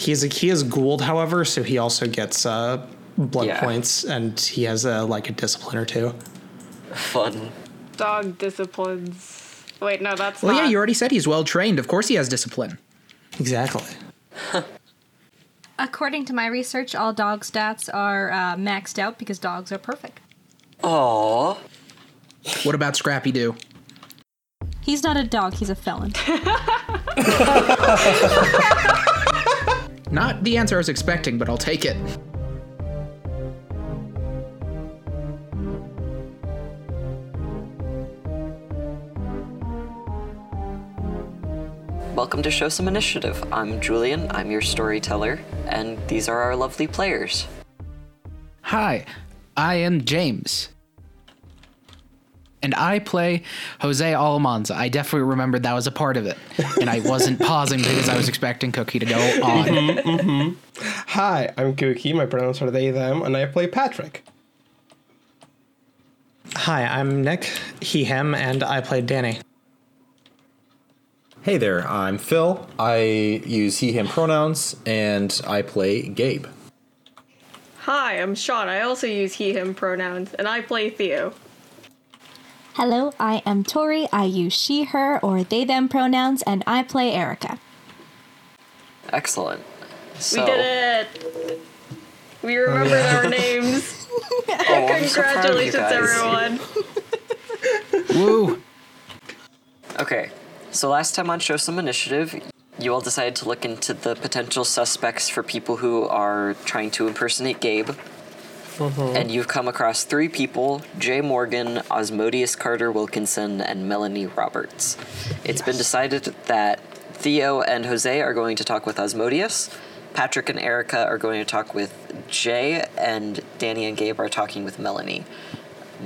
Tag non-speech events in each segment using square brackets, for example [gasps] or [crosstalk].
He's a, he is ghoul, however, so he also gets uh, blood Yeah. points, and he has a like a discipline or two. Fun. Dog disciplines. Wait, no, that's Well, not. yeah, you already said he's well trained. Of course he has discipline. Exactly. According to my research, all dog stats are uh, maxed out because dogs are perfect. Aww. What about Scrappy Doo? He's not a dog, he's a felon. [laughs] [laughs] [laughs] Not the answer I was expecting, but I'll take it. Welcome to Show Some Initiative. I'm Julian, I'm your storyteller, and these are our lovely players. Hi, I am James. And I play Jose Alamanza. I definitely remembered that was a part of it. And I wasn't [laughs] pausing because I was expecting Cookie to go on. Mm-hmm, mm-hmm. Hi, I'm Cookie. My pronouns are they, them, and I play Patrick. Hi, I'm Nick, he, him, and I play Danny. Hey there, I'm Phil. I use he, him pronouns, and I play Gabe. Hi, I'm Sean. I also use he, him pronouns, and I play Theo. Hello, I am Tori. I use she, her, or they, them pronouns, and I play Erica. Excellent. So, We did it! We remembered our [laughs] names. Oh, I'm so proud of you Congratulations, everyone. Woo! Okay, so last time on Show Some Initiative, you all decided to look into the potential suspects for people who are trying to impersonate Gabe. Mm-hmm. And you've come across three people Jay Morgan, Osmodius Carter Wilkinson, and Melanie Roberts. It's been decided that Theo and Jose are going to talk with Osmodius, Patrick and Erica are going to talk with Jay, and Danny and Gabe are talking with Melanie.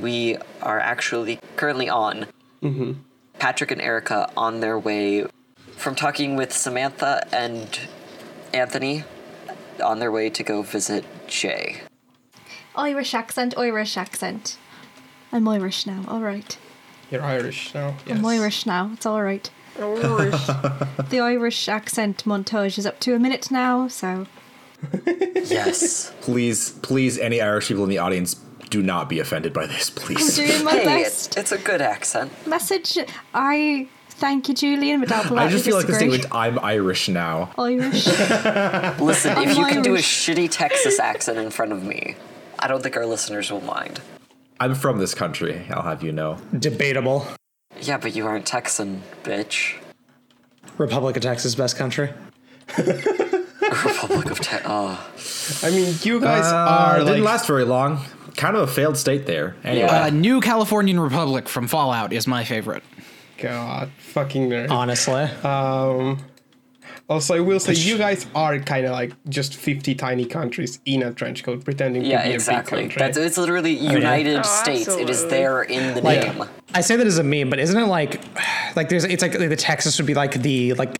We are actually currently on mm-hmm. Patrick and Erica on their way from talking with Samantha and Anthony on their way to go visit Jay. Irish accent, Irish accent. I'm Irish now, alright. You're Irish now. Yes. I'm Irish now, it's alright. Irish. [laughs] the Irish accent montage is up to a minute now, so. Yes. Please, please, any Irish people in the audience, do not be offended by this, please. I'm doing my hey, best. it, it's a good accent. Message, I thank you, Julian, but I'll I politely just feel like the disagree. statement, I'm Irish now. Irish. Listen, if I'm you can do a shitty Texas accent in front of me, I don't think our listeners will mind. I'm from this country, I'll have you know. Debatable. Yeah, but you aren't Texan, bitch. Republic of Texas, best country. Republic of Texas. Oh. I mean, you guys Uh, are it didn't like. last very long. Kind of a failed state there. Anyway, Yeah. Uh, New Californian Republic from Fallout is my favorite. God, fucking nerd. Honestly, Um. Also, I will say you guys are kind of like just 50 tiny countries in a trench coat pretending Yeah, to be a big country. That's it's literally oh, United Oh, States. It is there in the Like- name. I say that as a meme, but isn't it like, like there's it's like the Texas would be like the like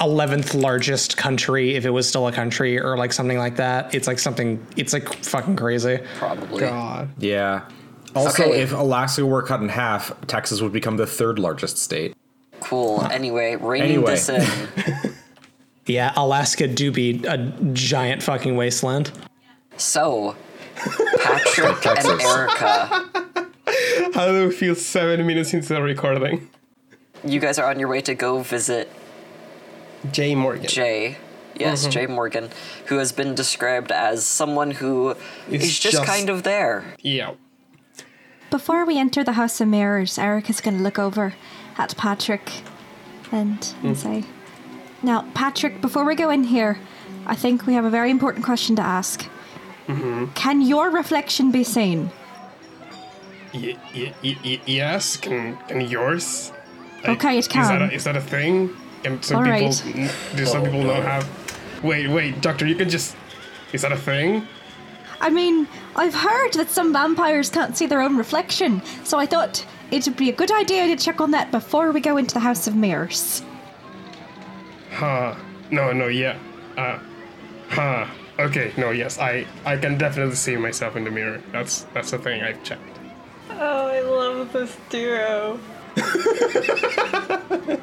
eleventh largest country if it was still a country or like something like that. It's like something. It's like fucking crazy. Probably. God. yeah. Also, Okay. if Alaska were cut in half, Texas would become the third largest state. Cool. Anyway, reining Anyway. this [laughs] in. Yeah, Alaska do be a giant fucking wasteland. So, Patrick and Erica, [laughs] How do we feel seven minutes into the recording? you guys are on your way to go visit Jay Morgan. Jay. Yes, Mm-hmm. Jay Morgan, who has been described as someone who It's is just, just- kind of there. Yeah. Before we enter the House of Mirrors, Erica's going to look over at Patrick and, and say, Now, Patrick, before we go in here, I think we have a very important question to ask. Mm-hmm. Can your reflection be seen? Y- y- y- yes. Can can yours? Like, Okay, it Is that, can. a, is that a thing? Can some All people right. do some people not have? Wait, wait, doctor, you can just. Is that a thing? I mean, I've heard that some vampires can't see their own reflection, so I thought it would be a good idea to check on that before we go into the House of Mirrors. Huh. No, no, yeah. Uh. Huh. Okay. No. Yes. I. I can definitely see myself in the mirror. That's. That's the thing I've checked. Oh, I love this duo. [laughs]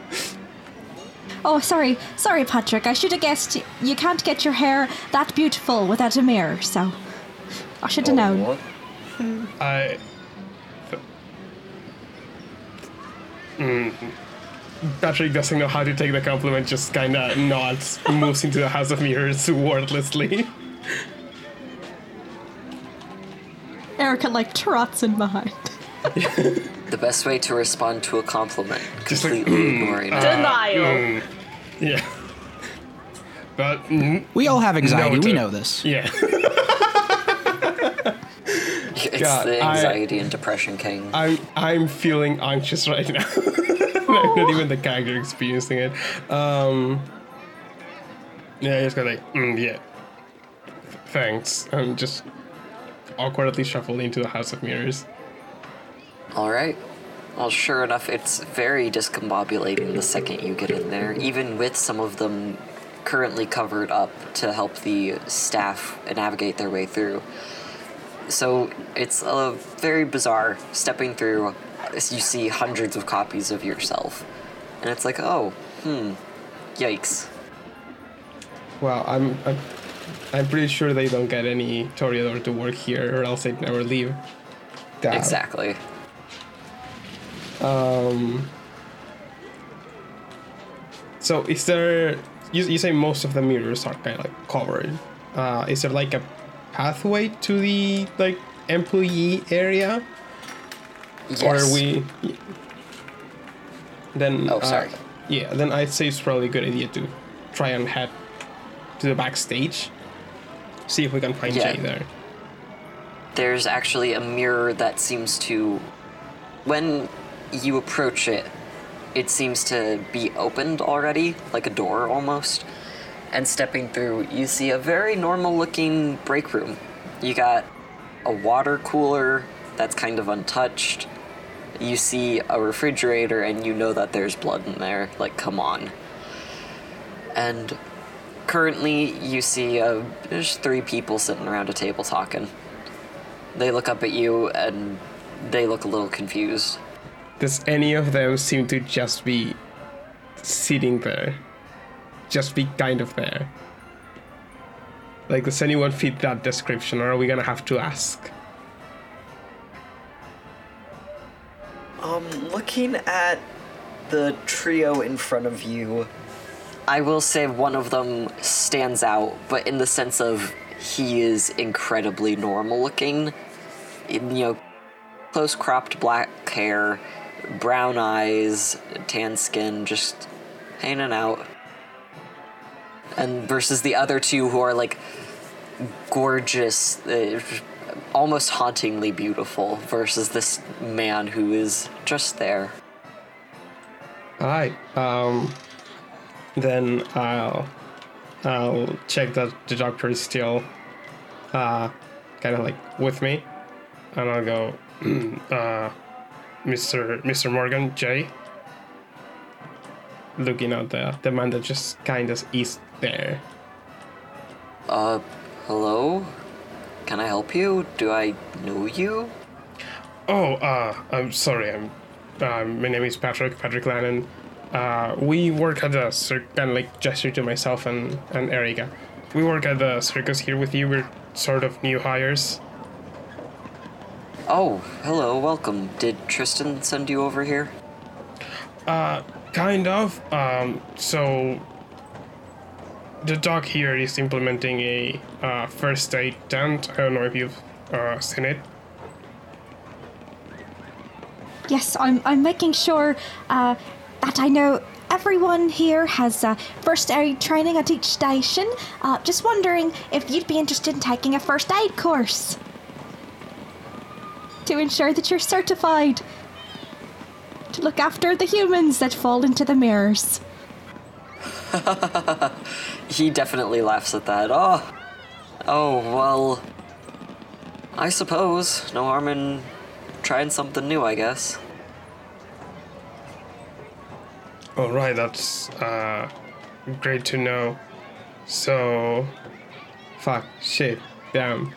Oh, sorry, sorry, Patrick. I should have guessed you can't get your hair that beautiful without a mirror. So I should have known. What? I. Mm. Patrick doesn't know how to take the compliment, just kind of nods, moves into the House of Mirrors wordlessly. [laughs] Erica like trots in behind. [laughs] The best way to respond to a compliment, Just like, completely ignoring it. Denial. Yeah. But, mm, We all have anxiety. Noted. we know this. yeah. [laughs] It's God, the I- anxiety and depression king. I'm I'm feeling anxious right now. [laughs] Not even the character experiencing it. Um, yeah, I just got like, mm, yeah. Thanks. And just awkwardly shuffled into the House of Mirrors. All right. Well, sure enough, it's very discombobulating the second you get in there, even with some of them currently covered up to help the staff navigate their way through. So it's a very bizarre stepping through. As You see hundreds of copies of yourself, and it's like, oh, hmm, yikes. Well, I'm, I'm I'm pretty sure they don't get any Toreador to work here, or else they'd never leave. Exactly. So is there? You, you say most of the mirrors are kind of like covered. Uh, is there like a pathway to the like employee area, Yes. or are we? Then. Oh, uh, sorry. yeah, then I'd say it's probably a good idea to try and head to the backstage. See if we can find Yeah. Jay there. there's actually a mirror that seems to when you approach it it seems to be opened already like a door almost and stepping through you see a very normal looking break room you got a water cooler that's kind of untouched you see a refrigerator and you know that there's blood in there like come on and currently you see uh, there's three people sitting around a table talking they look up at you and they look a little confused. Does any of them seem to just be sitting there? Just be kind of there? Like, does anyone fit that description, or are we gonna have to ask? Um, looking at the trio in front of you, I will say one of them stands out, but in the sense of he is incredibly normal looking. In, you know, close cropped black hair, brown eyes, tan skin, just hanging out. And versus the other two who are like gorgeous, uh, almost hauntingly beautiful, versus this man who is just there. Alright, um, then I'll, I'll check that the doctor is still, uh, kind of like with me, and I'll go, [clears throat] uh, Mr. Mr. Morgan, Jay, looking at the, the man that just kind of is there. Uh, hello? Can I help you? Do I know you? Oh, uh, I'm sorry. I'm. Uh, my name is Patrick. Patrick Lannon. Uh, we work at the cir- kind of like gesture to myself and and Erica. We work at the circus here with you. We're sort of new hires. Oh, hello, welcome. Did Tristan send you over here? Kind of. Um, so the doc here is implementing a uh, first aid tent. I don't know if you've uh, seen it. Yes, I'm, I'm making sure uh, that I know everyone here has uh, first aid training at each station. Uh, just wondering if you'd be interested in taking a first aid course to ensure that you're certified to look after the humans that fall into the mirrors. [laughs] He definitely laughs at that. Oh, oh, well. I suppose. No harm in trying something new, I guess. All right, that's uh, great to know. So, fuck, shit, damn.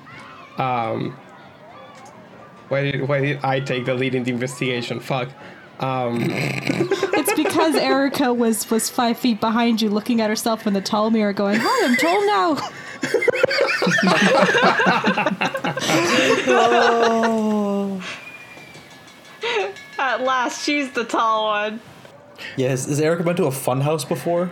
Um, why did why did I take the lead in the investigation? Fuck. Um, [laughs] because because [laughs] Erica was was five feet behind you, looking at herself in the tall mirror, going, "Hi, I'm tall now." [laughs] Oh. At last, she's the tall one. Yes, has Erica been to a fun house before?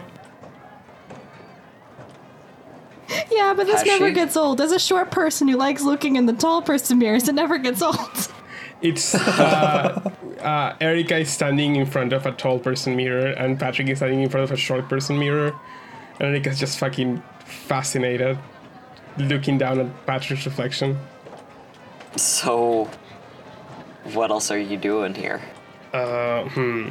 Yeah, but this Has never she? gets old. As a short person who likes looking in the tall person mirrors, it never gets old. [laughs] It's uh, [laughs] uh, Erica is standing in front of a tall person mirror, and Patrick is standing in front of a short person mirror. And Erica's just fucking fascinated, looking down at Patrick's reflection. So, what else are you doing here? Uh, hmm.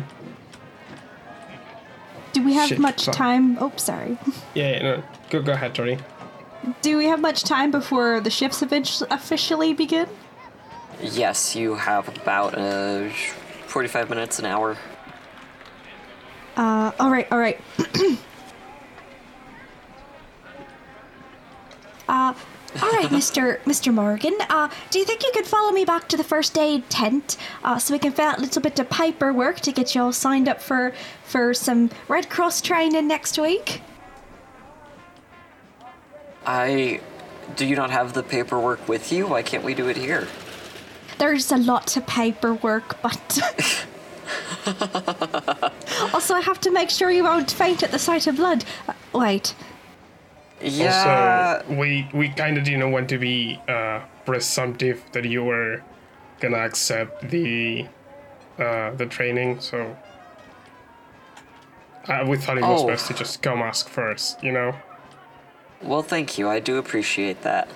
Do we have Shit, much fuck. time? Oh, sorry. [laughs] Yeah, yeah, no. Go, go ahead, Tori. Do we have much time before the shifts eventu- officially begin? Yes, you have about uh, 45 minutes, an hour. Uh, all right, all right. [clears throat] uh, all right, [laughs] Mister Mister Morgan. Uh, do you think you could follow me back to the first aid tent, uh, so we can fill out a little bit of paperwork to get you all signed up for for some Red Cross training next week? I. Do you not have the paperwork with you? Why can't we do it here? There's a lot of paperwork, but. [laughs] also, I have to make sure you won't faint at the sight of blood. Uh, wait. Yeah. Also, we we kind of didn't want to be uh, presumptive that you were gonna accept the uh, the training, so uh, we thought it was Oh. best to just come ask first, you know. well, thank you. I do appreciate that.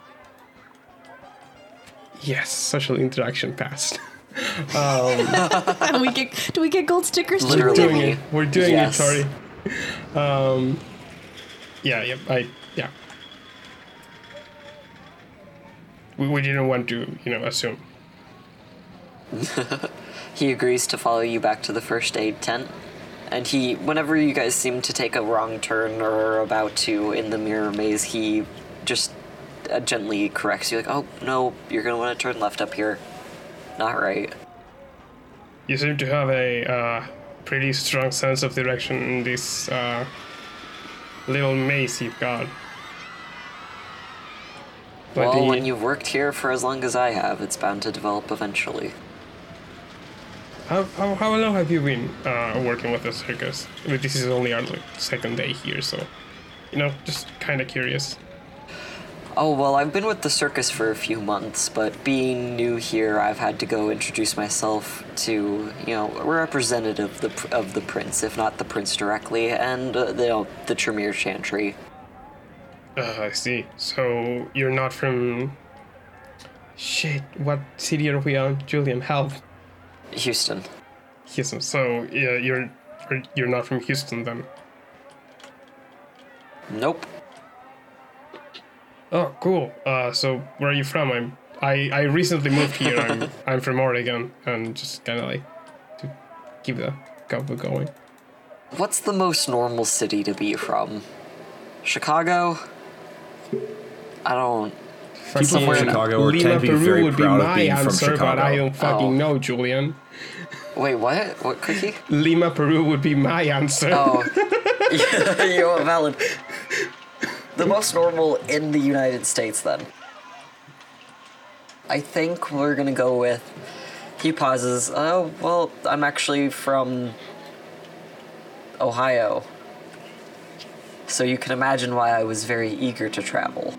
Yes, social interaction passed. [laughs] do we get do we get gold stickers? too? Literally. doing it. We're doing Yes. it, Tori. Um, yeah, yeah, I yeah. We, we didn't want to, you know, assume. [laughs] He agrees to follow you back to the first aid tent. And he, whenever you guys seem to take a wrong turn or are about to in the mirror maze, he just uh, gently corrects you, like, oh, no, you're gonna wanna turn left up here. Not right. You seem to have a uh, pretty strong sense of direction in this uh, little maze you've got. But well, the- when you've worked here for as long as I have, it's bound to develop eventually. how, how, how long have you been uh, working with the circus? I mean, this is only our like, second day here, so you know, just kind of curious. Oh, well, I've been with the circus for a few months, but being new here, I've had to go introduce myself to, you know, a representative of the, of the prince, if not the prince directly, and, uh, the, you know, the Tremere Chantry. Uh, I see. So you're not from. Shit, what city are we on? Julian, help. Houston. Houston. So yeah, you're you're- you're not from Houston then. Nope. Oh, cool. Uh, so where are you from? I'm I, I recently moved here. I'm [laughs] I'm from Oregon, and just kind of like to keep the couple going. What's the most normal city to be from? Chicago? I don't. People from Somewhere in Chicago are, Lima, tend be Peru very would be proud of my from answer, Chicago. but I don't fucking Oh. know, Julian. Wait, what? What cookie? Lima, Peru would be my answer. Oh. [laughs] [laughs] you're valid. The most normal in the United States, then. I think we're gonna go with. He pauses. Oh, well, I'm actually from. Ohio. So you can imagine why I was very eager to travel.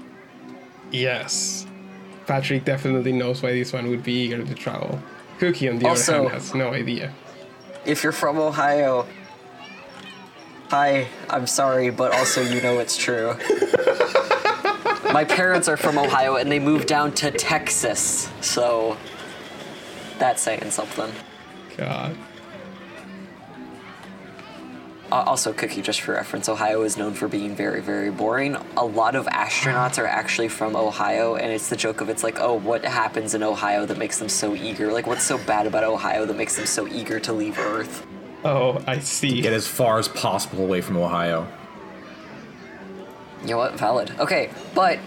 Yes. Patrick definitely knows why this one would be eager to travel. Cookie, on the Also- other hand, has no idea. If you're from Ohio, hi, I'm sorry, but also you know it's true. My parents are from Ohio and they moved down to Texas, so that's saying something. God. Uh, also, Cookie, just for reference, Ohio is known for being very, very boring. A lot of astronauts are actually from Ohio, and it's the joke of it's like, oh, what happens in Ohio that makes them so eager? Like, what's so bad about Ohio that makes them so eager to leave Earth? Oh, I see. Get as far as possible away from Ohio. You know what? Valid. Okay, but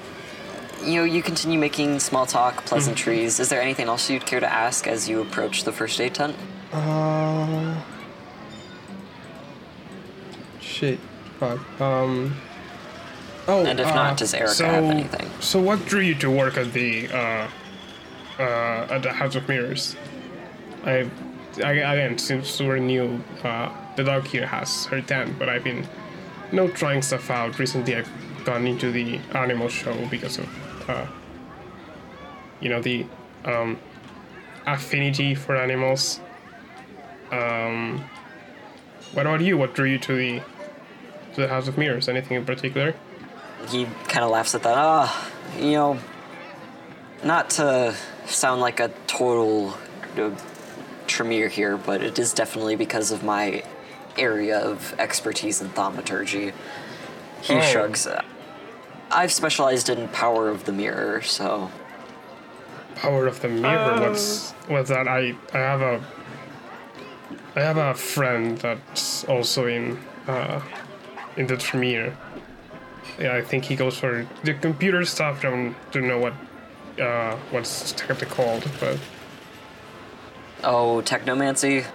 you know, you continue making small talk, pleasantries. Is there anything else you'd care to ask as you approach the first aid tent? Uh, shit. Fuck. Um. Oh. And if uh, not, does Erica so, have anything? So what drew you to work at the uh, uh, at the House of Mirrors? I, I again since we're new, uh, the dog here has her tent, but I've been, you know, trying stuff out. Recently, I've gone into the animal show because of, uh, you know, the um, affinity for animals. Um, what about you? What drew you to the to the House of Mirrors? Anything in particular? he kind of laughs at that. Ah, you know, not to sound like a total know, Tremere here, but it is definitely because of my area of expertise in thaumaturgy. He Oh. shrugs. I've specialized in power of the mirror, so Power of the Mirror. What's what's that? I I have a I have a friend that's also in uh, in the Tremere. Yeah, I think he goes for the computer stuff. Don't don't know what uh, what's technically called, but oh, technomancy.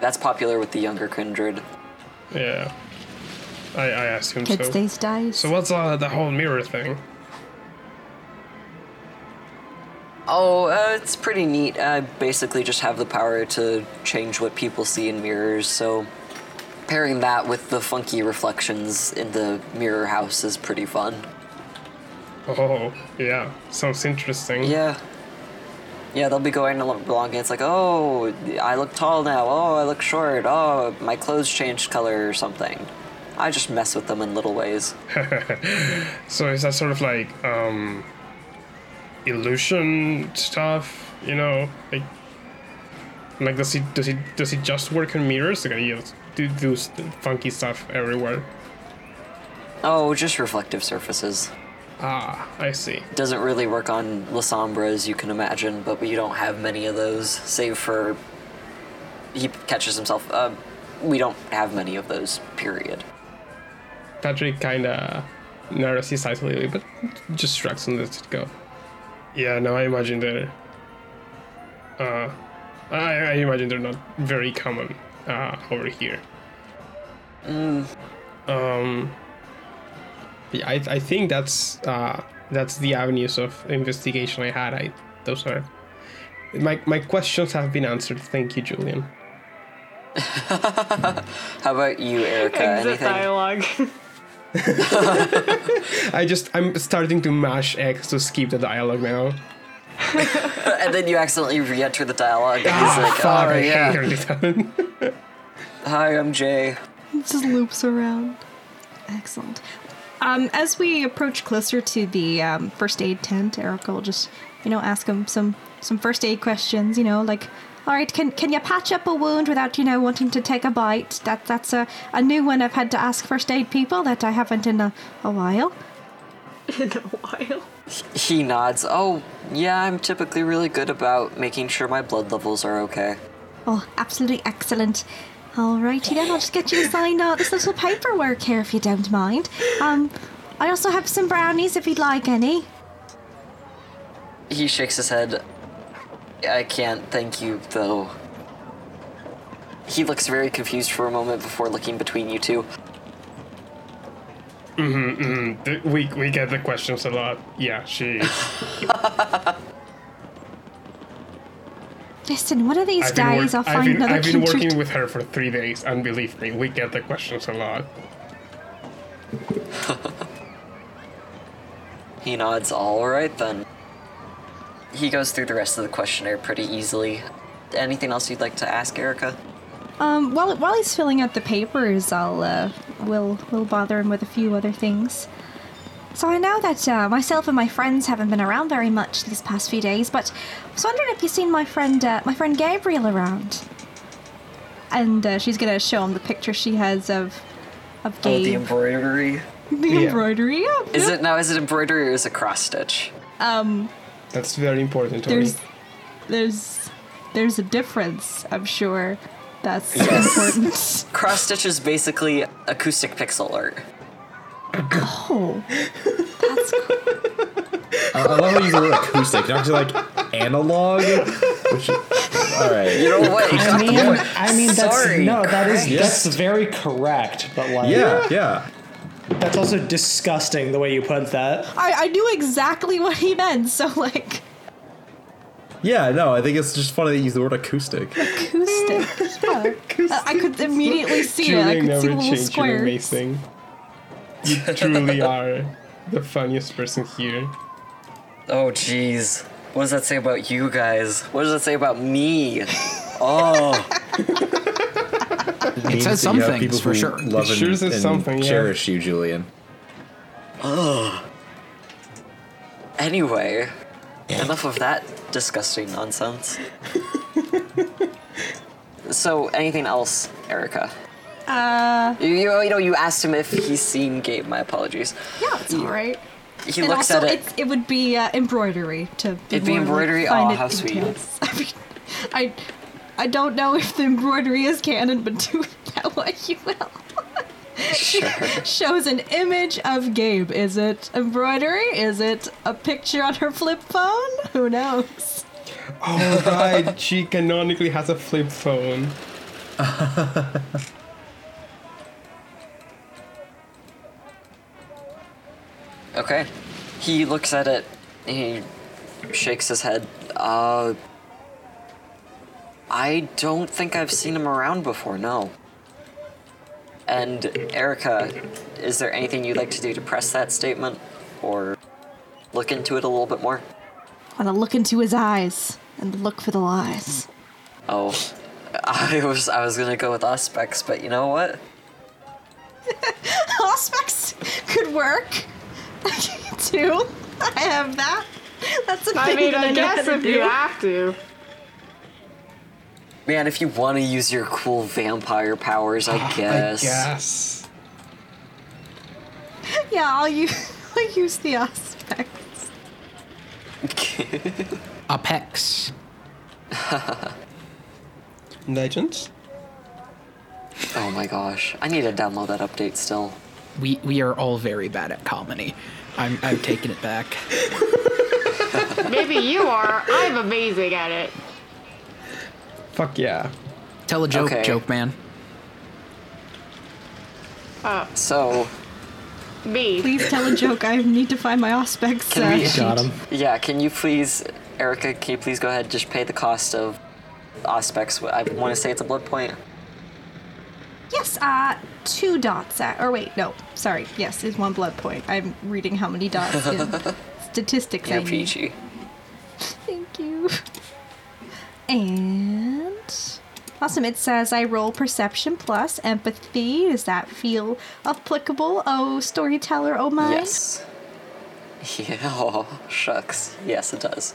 That's popular with the younger kindred. yeah, I I assume Kids so. these days. So what's uh, the whole mirror thing? Oh, uh, it's pretty neat. I basically just have the power to change what people see in mirrors, so pairing that with the funky reflections in the mirror house is pretty fun. Oh yeah, sounds interesting. Yeah. Yeah, they'll be going al- along and it's like, oh, I look tall now. Oh, I look short. Oh, my clothes changed color or something. I just mess with them in little ways. [laughs] So is that sort of like um illusion stuff, you know? Like like does he does he does he just work in mirrors? Like he just do do funky stuff everywhere. Oh, just reflective surfaces. Ah, I see. Doesn't really work on Lasombra as you can imagine, but we don't have many of those, save for. He catches himself. Uh, we don't have many of those, period. Patrick kinda narrows his eyes a little bit, but just shrugs and lets it go. Yeah, no, I imagine they're uh I, I imagine they're not very common uh over here. Um yeah, I, I think that's uh, that's the avenues of investigation I had. I those are my my questions have been answered. Thank you, Julian. [laughs] How about you, Erica? Exit Anything? dialogue. [laughs] I just I'm starting to mash X to skip the dialogue now. [laughs] and then you accidentally re-enter the dialogue, and he's Ah, like, fuck, "Oh I yeah, hate it. hi, I'm Jay." It just loops around. Excellent. Um, as we approach closer to the um, first aid tent, Erica will just, you know, ask him some some first aid questions. You know, like, all right, can can you patch up a wound without, you know, wanting to take a bite? That that's a, a new one I've had to ask first aid people that I haven't in a, a while. [laughs] in a while. He nods. Oh, yeah, I'm typically really good about making sure my blood levels are okay. Oh, absolutely excellent. Alrighty then, I'll just get you to sign out this little paperwork here if you don't mind. Um, I also have some brownies if you'd like any. He shakes his head. I can't thank you, though. He looks very confused for a moment before looking between you two. The- we we get the questions a lot. Yeah, she. [laughs] Listen, one of these I've been, work- days I'll find been, another I've been kindred. working with her for three days, and believe me, we get the questions a lot. [laughs] He nods. All right then. He goes through the rest of the questionnaire pretty easily. Anything else you'd like to ask, Erica? Um, while while he's filling out the papers, I'll uh, we'll we'll bother him with a few other things. So I know that uh, myself and my friends haven't been around very much these past few days, but I was wondering if you've seen my friend uh, my friend Gabriel around. And uh, she's gonna show him the picture she has of of Oh, the embroidery. the Yeah. embroidery. Yeah, Is it now? Is it embroidery or is it cross stitch? Um. That's very important. Tori. There's there's there's a difference. I'm sure. That's Yes. important. Cross stitch is basically acoustic pixel art. Oh, I, I love how you use the word acoustic, not just like analog. Which, All right. You know what? I mean, I mean, that's Sorry, no, that is Christ. that's very correct, but like, Yeah, yeah. that's also disgusting the way you put that. I, I knew exactly what he meant, so like Yeah, no, I think it's just funny that you use the word acoustic. acoustic. [laughs] Yeah. I- I could immediately see it. I Julian could see the little changed. You're squares. Amazing. You [laughs] truly are the funniest person here. Oh, jeez. What does that say about you guys? What does that say about me? [laughs] Oh, It says some things for sure. Love It sure says something, yeah. cherish you, Julian. Oh. Anyway, enough of that disgusting nonsense. [laughs] so, anything else, Erica? Uh, You, you, you know, you asked him if he's seen Gabe. My apologies. yeah, it's all right. He and looks also, at it. it's, it would be uh, embroidery to be It'd be more, like, embroidery? find Aw, it how sweet. details. [laughs] I mean, I, I don't know if the embroidery is canon, but do that what you will. Sure. [laughs] Shows an image of Gabe. Is it embroidery? Is it a picture on her flip phone? Who knows? Oh right, she canonically has a flip phone. [laughs] Okay. He looks at it. He shakes his head. Uh. I don't think I've seen him around before, no. And Erica, is there anything you'd like to do to press that statement? Or look into it a little bit more? I want to look into his eyes and look for the lies. Oh. [laughs] I was I was gonna go with Auspex, but you know what? [laughs] Aspects could work. [laughs] too. I have that. That's a I thing mean, that I know guess how if do. you have to. Man, if you want to use your cool vampire powers, I guess. I guess. [laughs] Yeah, I'll use, [laughs] I'll use the aspects. Apex. Legends? oh my gosh. I need to download that update still. We we are all very bad at comedy. I'm I'm taking it back. [laughs] Maybe you are. I'm amazing at it. Fuck yeah. Tell a joke, Okay. joke man. So, Me. Please tell a joke. I need to find my Auspex. Can uh, we- Got him. yeah, can you please, Erica, can you please go ahead and just pay the cost of Auspex? I want to say it's a blood point. Yes, uh, two dots. At, or wait, no, sorry. Yes, is one blood point. I'm reading how many dots [laughs] in statistics I You're need. peachy. Thank you. And awesome. It says I roll perception plus empathy. Does that feel applicable? Oh, storyteller, oh my. Yes. [laughs] Yeah, oh, shucks. Yes, it does.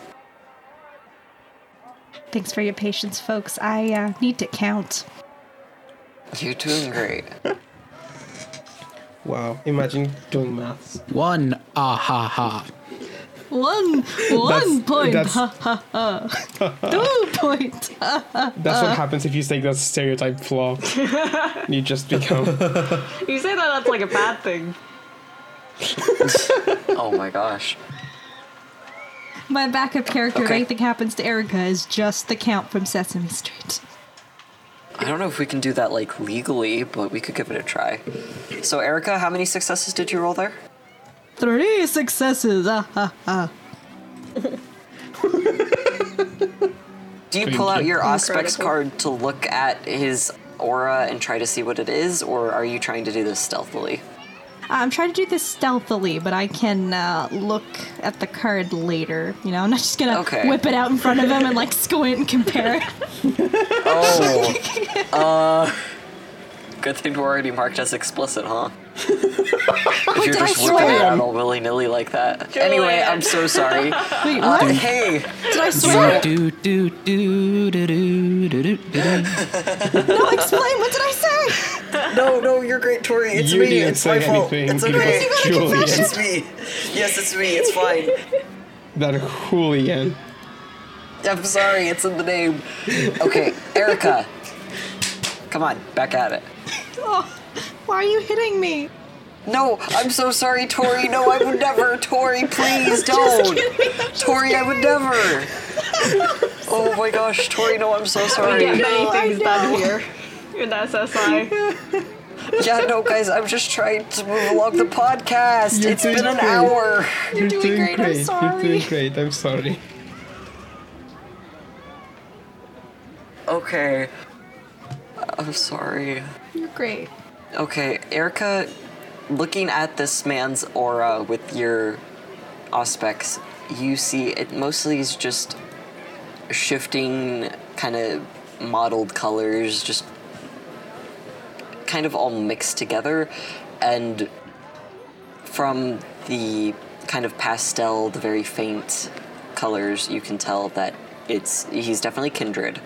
Thanks for your patience, folks. I uh, need to count. You're doing great. Wow. Imagine doing maths. One ah ha ha. One, one That's- point. that's- Ha ha ha. Two point. Ha. ha. That's what happens if you take that stereotype flaw. you just become. [laughs] You say that that's like a bad thing. [laughs] Oh my gosh. My backup character, if Okay. anything happens to Erica, is just the count from Sesame Street. I don't know if we can do that like legally, but we could give it a try. So, Erica, how many successes did you roll there? Three successes. Ah, ha, ha. [laughs] Do you pull out your Auspex card to look at his aura and try to see what it is, or are you trying to do this stealthily? I'm trying to do this stealthily, but I can uh, look at the card later. You know, I'm not just gonna Okay. whip it out in front of him and like squint and compare it. Oh, uh, good thing we're already marked as explicit, huh? if you're did I just whipping it swear? out all willy nilly like that. Anyway, I'm so sorry. Wait, Uh, what? hey, Did I swear? Do do do do do do do do. No, explain. What did I say? No, no, you're great, Tori. It's you me. didn't It's say my fault. It's It okay. Julian. It's me. Yes, it's me. It's fine. That hooligan. I'm sorry. It's in the name. Okay, Erica. Come on, back at it. Oh, why are you hitting me? No, I'm so sorry, Tori. No, I would never. Tori, please [laughs] don't. Tori, I would never. Oh my gosh, Tori, no, I'm so sorry. We sorry. get many things done here in SSI. [laughs] Yeah, no, guys, I'm just trying to move along the podcast. You're it's doing been an great. hour. You're doing great, I'm You're doing great. I'm sorry. Okay. I'm sorry. You're great. Okay, Erica, looking at this man's aura with your Auspex, you see it mostly is just shifting, kind of mottled colors, just kind of all mixed together. And from the kind of pastel, the very faint colors, you can tell that it's he's definitely kindred.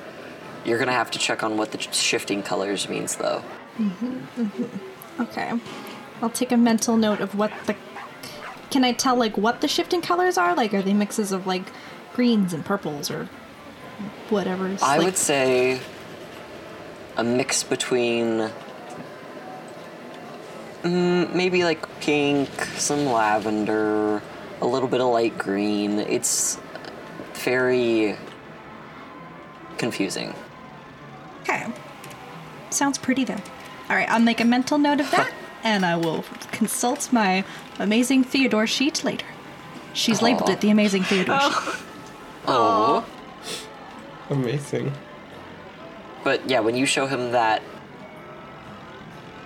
You're gonna have to check on what the shifting colors means, though. Mm-hmm, mm-hmm. Okay. I'll take a mental note of what the. Can I tell like what the shifting colors are? Like, are they mixes of like greens and purples or whatever? I like, would say a mix between mm, maybe like pink, some lavender, a little bit of light green. It's very confusing. Okay. Sounds pretty though. All right, I'll make a mental note of that, [laughs] and I will consult my amazing Theodore sheet later. She's labeled it the amazing Theodore sheet. [laughs] Oh. Amazing. But yeah, when you show him that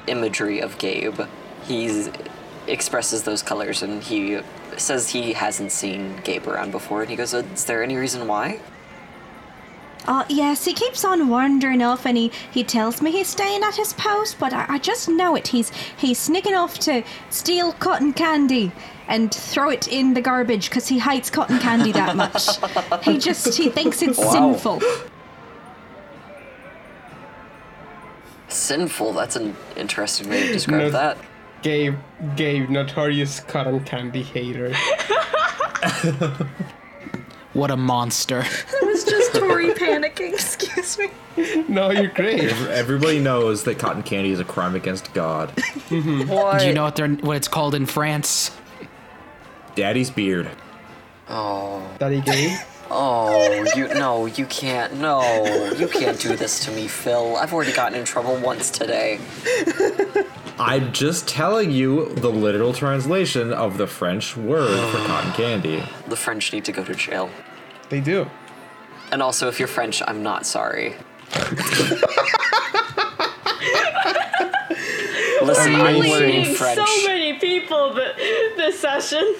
imagery of Gabe, he expresses those colors and he says he hasn't seen Gabe around before. And he goes, Is there any reason why? Uh, yes, he keeps on wandering off, and he, he tells me he's staying at his post, but I, I just know it. He's he's sneaking off to steal cotton candy and throw it in the garbage because he hates cotton candy that much. he just he thinks it's Wow. sinful. Sinful, that's an interesting way to [laughs] describe No. that. Gabe, Gabe, notorious cotton candy hater. [laughs] What a monster. It was just Tori panicking. [laughs] Excuse me. No, you're great. Everybody knows that cotton candy is a crime against God. Mm-hmm. What? Do you know what they're what it's called in France? Daddy's beard. Oh, Daddy Gabe. Oh, you no, you can't. No, you can't do this to me, Phil. I've already gotten in trouble once today. I'm just telling you the literal translation of the French word for [sighs] cotton candy. The French need to go to jail. They do. And also, if you're French, I'm not sorry. [laughs] Listen, I'm learning French. so many people th- this session.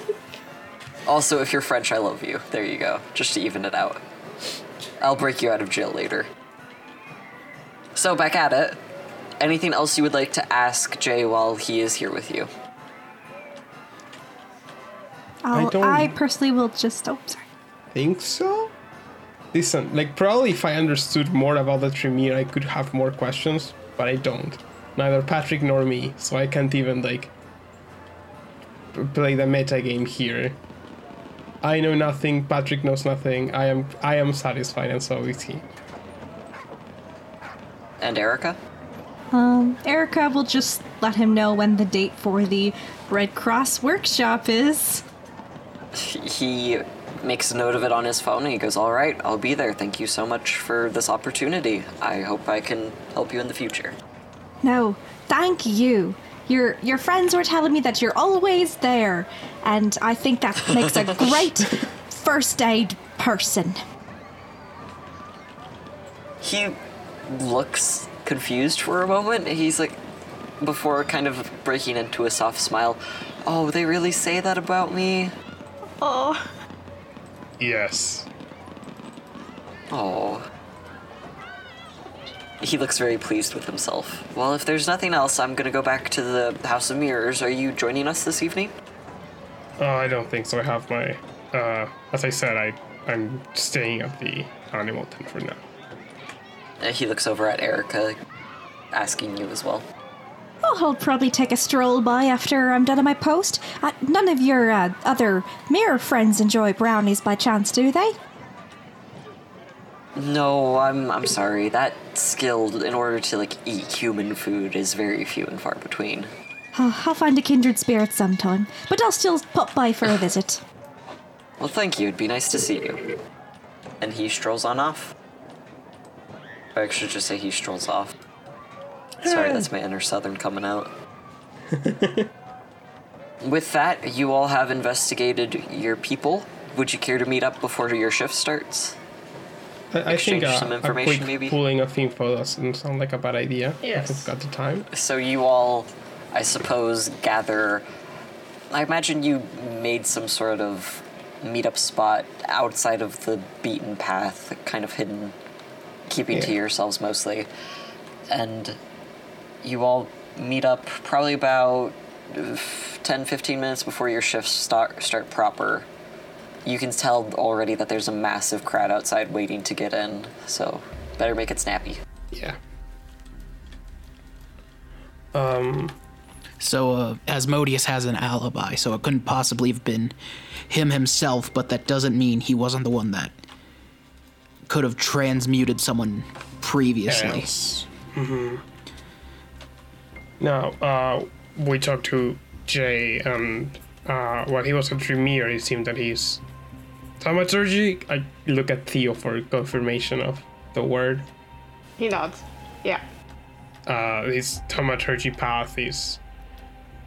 Also, if you're French, I love you. There you go. Just to even it out. I'll break you out of jail later. So, back at it. Anything else you would like to ask Jay while he is here with you? I'll, oh, don't- I personally will just. Oh, sorry. Think so? Listen, like probably if I understood more about the Tremere, I could have more questions, but I don't. Neither Patrick nor me, so I can't even like play the meta game here. I know nothing. Patrick knows nothing. I am I am satisfied, and so is he. And Erica? Um, Erica will just let him know when the date for the Red Cross workshop is. He makes a note of it on his phone and he goes, All right, I'll be there. Thank you so much for this opportunity. I hope I can help you in the future. No, thank you. Your your friends were telling me that you're always there, and I think that makes a [laughs] great first aid person. He looks confused for a moment. He's like, before kind of breaking into a soft smile, Oh, they really say that about me? Oh, Yes. Oh. He looks very pleased with himself. Well, if there's nothing else, I'm gonna go back to the House of Mirrors. Are you joining us this evening? Oh, I don't think so. I have my. Uh, as I said, I I'm staying at the animal tent for now. Uh, he looks over at Erica, asking you as well. Oh, I'll probably take a stroll by after I'm done at my post. Uh, none of your uh, other mirror friends enjoy brownies by chance, do they? No, I'm I'm sorry. That skill in order to like eat human food is very few and far between. Oh, [sighs] I'll find a kindred spirit sometime, but I'll still pop by for a visit. [sighs] Well, thank you. It'd be nice to see you. and he strolls on off. Or I should just say he strolls off. Sorry, that's my inner southern coming out. [laughs] With that, you all have investigated your people. Would you care to meet up before your shift starts? I, I think Exchange uh, some a information, quick maybe? pooling of info doesn't sound like a bad idea. Yes. If we've got the time. So you all, I suppose, gather. I imagine you made some sort of meetup spot outside of the beaten path, kind of hidden, keeping to yourselves mostly. And you all meet up probably about uh, 10 15 minutes before your shifts start, start proper. You can tell already that there's a massive crowd outside waiting to get in, so better make it snappy. Yeah. Um. So uh, Asmodeus has an alibi, so it couldn't possibly have been him himself, but that doesn't mean he wasn't the one that could have transmuted someone previously. else. hmm Now, uh, we talked to Jay, and uh, while he was at Tremere, it seemed that he's thaumaturgy. I look at Theo for confirmation of the word. He nods. Yeah. Uh, his thaumaturgy path is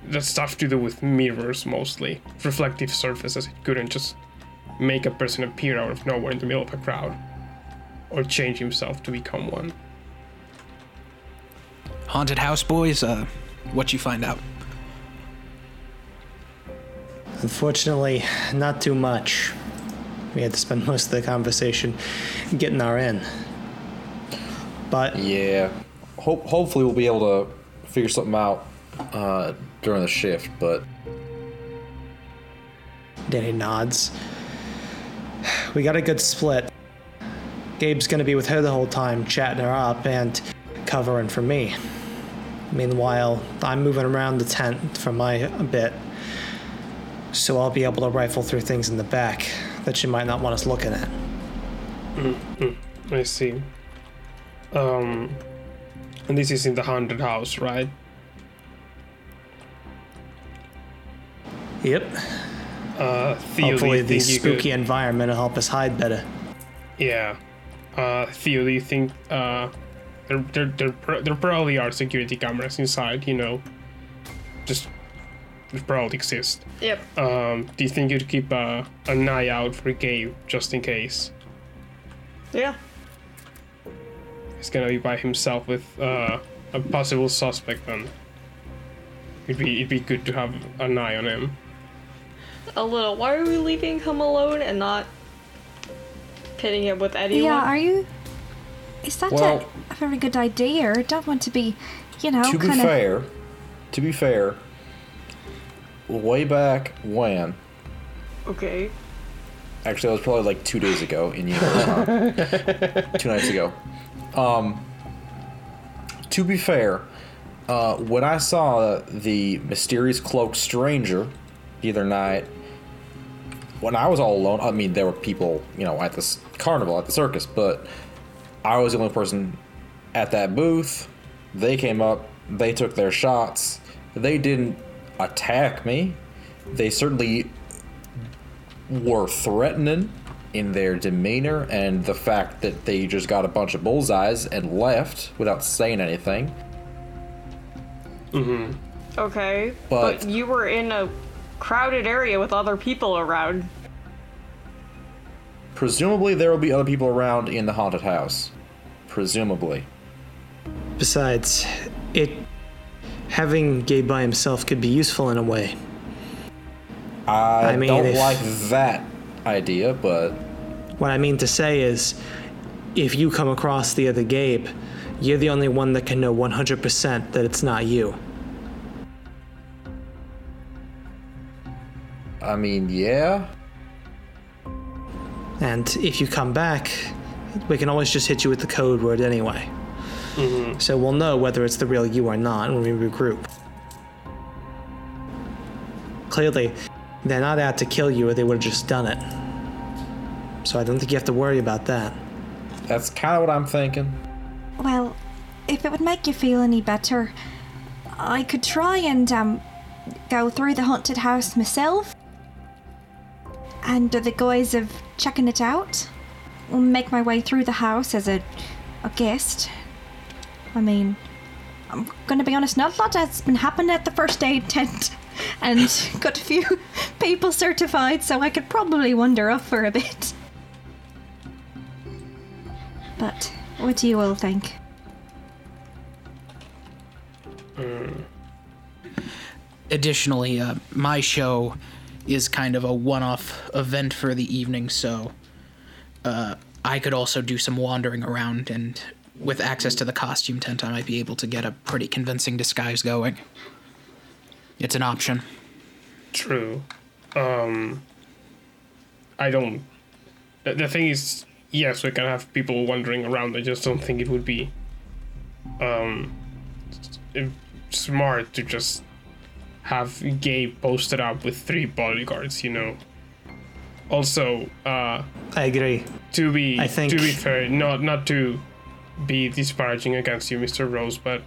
the stuff to do with mirrors mostly, reflective surfaces. It couldn't just make a person appear out of nowhere in the middle of a crowd, or change himself to become one. Haunted house boys, uh, what you find out? Unfortunately, not too much. We had to spend most of the conversation getting our in. But Yeah. Hope hopefully we'll be able to figure something out uh, during the shift, but Danny nods. We got a good split. Gabe's gonna be with her the whole time, chatting her up and covering for me. Meanwhile, I'm moving around the tent for my bit, so I'll be able to rifle through things in the back that she might not want us looking at. I see. Um, and this is in the haunted house, right? Yep. Uh, Theo, Hopefully, the spooky could- environment will help us hide better. Yeah. Uh, Theo, do you think uh, there there there, there probably are security cameras inside? You know, just they probably exist. Yep. Um, do you think you'd keep uh, an eye out for Gabe just in case? Yeah. He's gonna be by himself with uh, a possible suspect. Then it'd be it'd be good to have an eye on him. A little. Why are we leaving him alone and not pitting him with anyone? Yeah, are you? Is that Well- a, a very good idea? I don't want to be, you know, to be kind of. fair, to be fair, way back when, Okay. actually, that was probably like two days ago in universe, huh? [laughs] two nights ago. Um, to be fair, uh, when I saw the mysterious cloaked stranger the other night, when I was all alone, I mean, there were people, you know, at this carnival, at the circus, but I was the only person at that booth. They came up, they took their shots. They didn't attack me. They certainly were threatening in their demeanor and the fact that they just got a bunch of bullseyes and left without saying anything. Mm-hmm. Okay. But- but you were in a crowded area with other people around. Presumably, there will be other people around in the haunted house. Presumably. Besides, it having Gabe by himself could be useful in a way. I, I mean, don't if- like that idea, but What I mean to say is, if you come across the other Gabe, you're the only one that can know 100% that it's not you. I mean, yeah. And if you come back, we can always just hit you with the code word anyway. So we'll know whether it's the real you or not when we regroup. Clearly, they're not out to kill you or they would have just done it. So I don't think you have to worry about that. That's kind of what I'm thinking. Well, if it would make you feel any better, I could try and um, go through the haunted house myself. Under the guise of checking it out. Will make my way through the house as a, a guest. I mean, I'm gonna be honest, not a lot has been happening at the first aid tent, and got a few [laughs] people certified, so I could probably wander off for a bit. But what do you all think? Additionally, uh, my show is kind of a one-off event for the evening, so uh, I could also do some wandering around, and with access to the costume tent, I might be able to get a pretty convincing disguise going. It's an option. True. Um, I don't. The, the thing is, yes, we can have people wandering around. I just don't think it would be um, s- smart to just have Gabe posted up with three bodyguards. You know. Also, uh, I agree. to be I think- to be fair, not not to be disparaging against you, Mr. Rose, but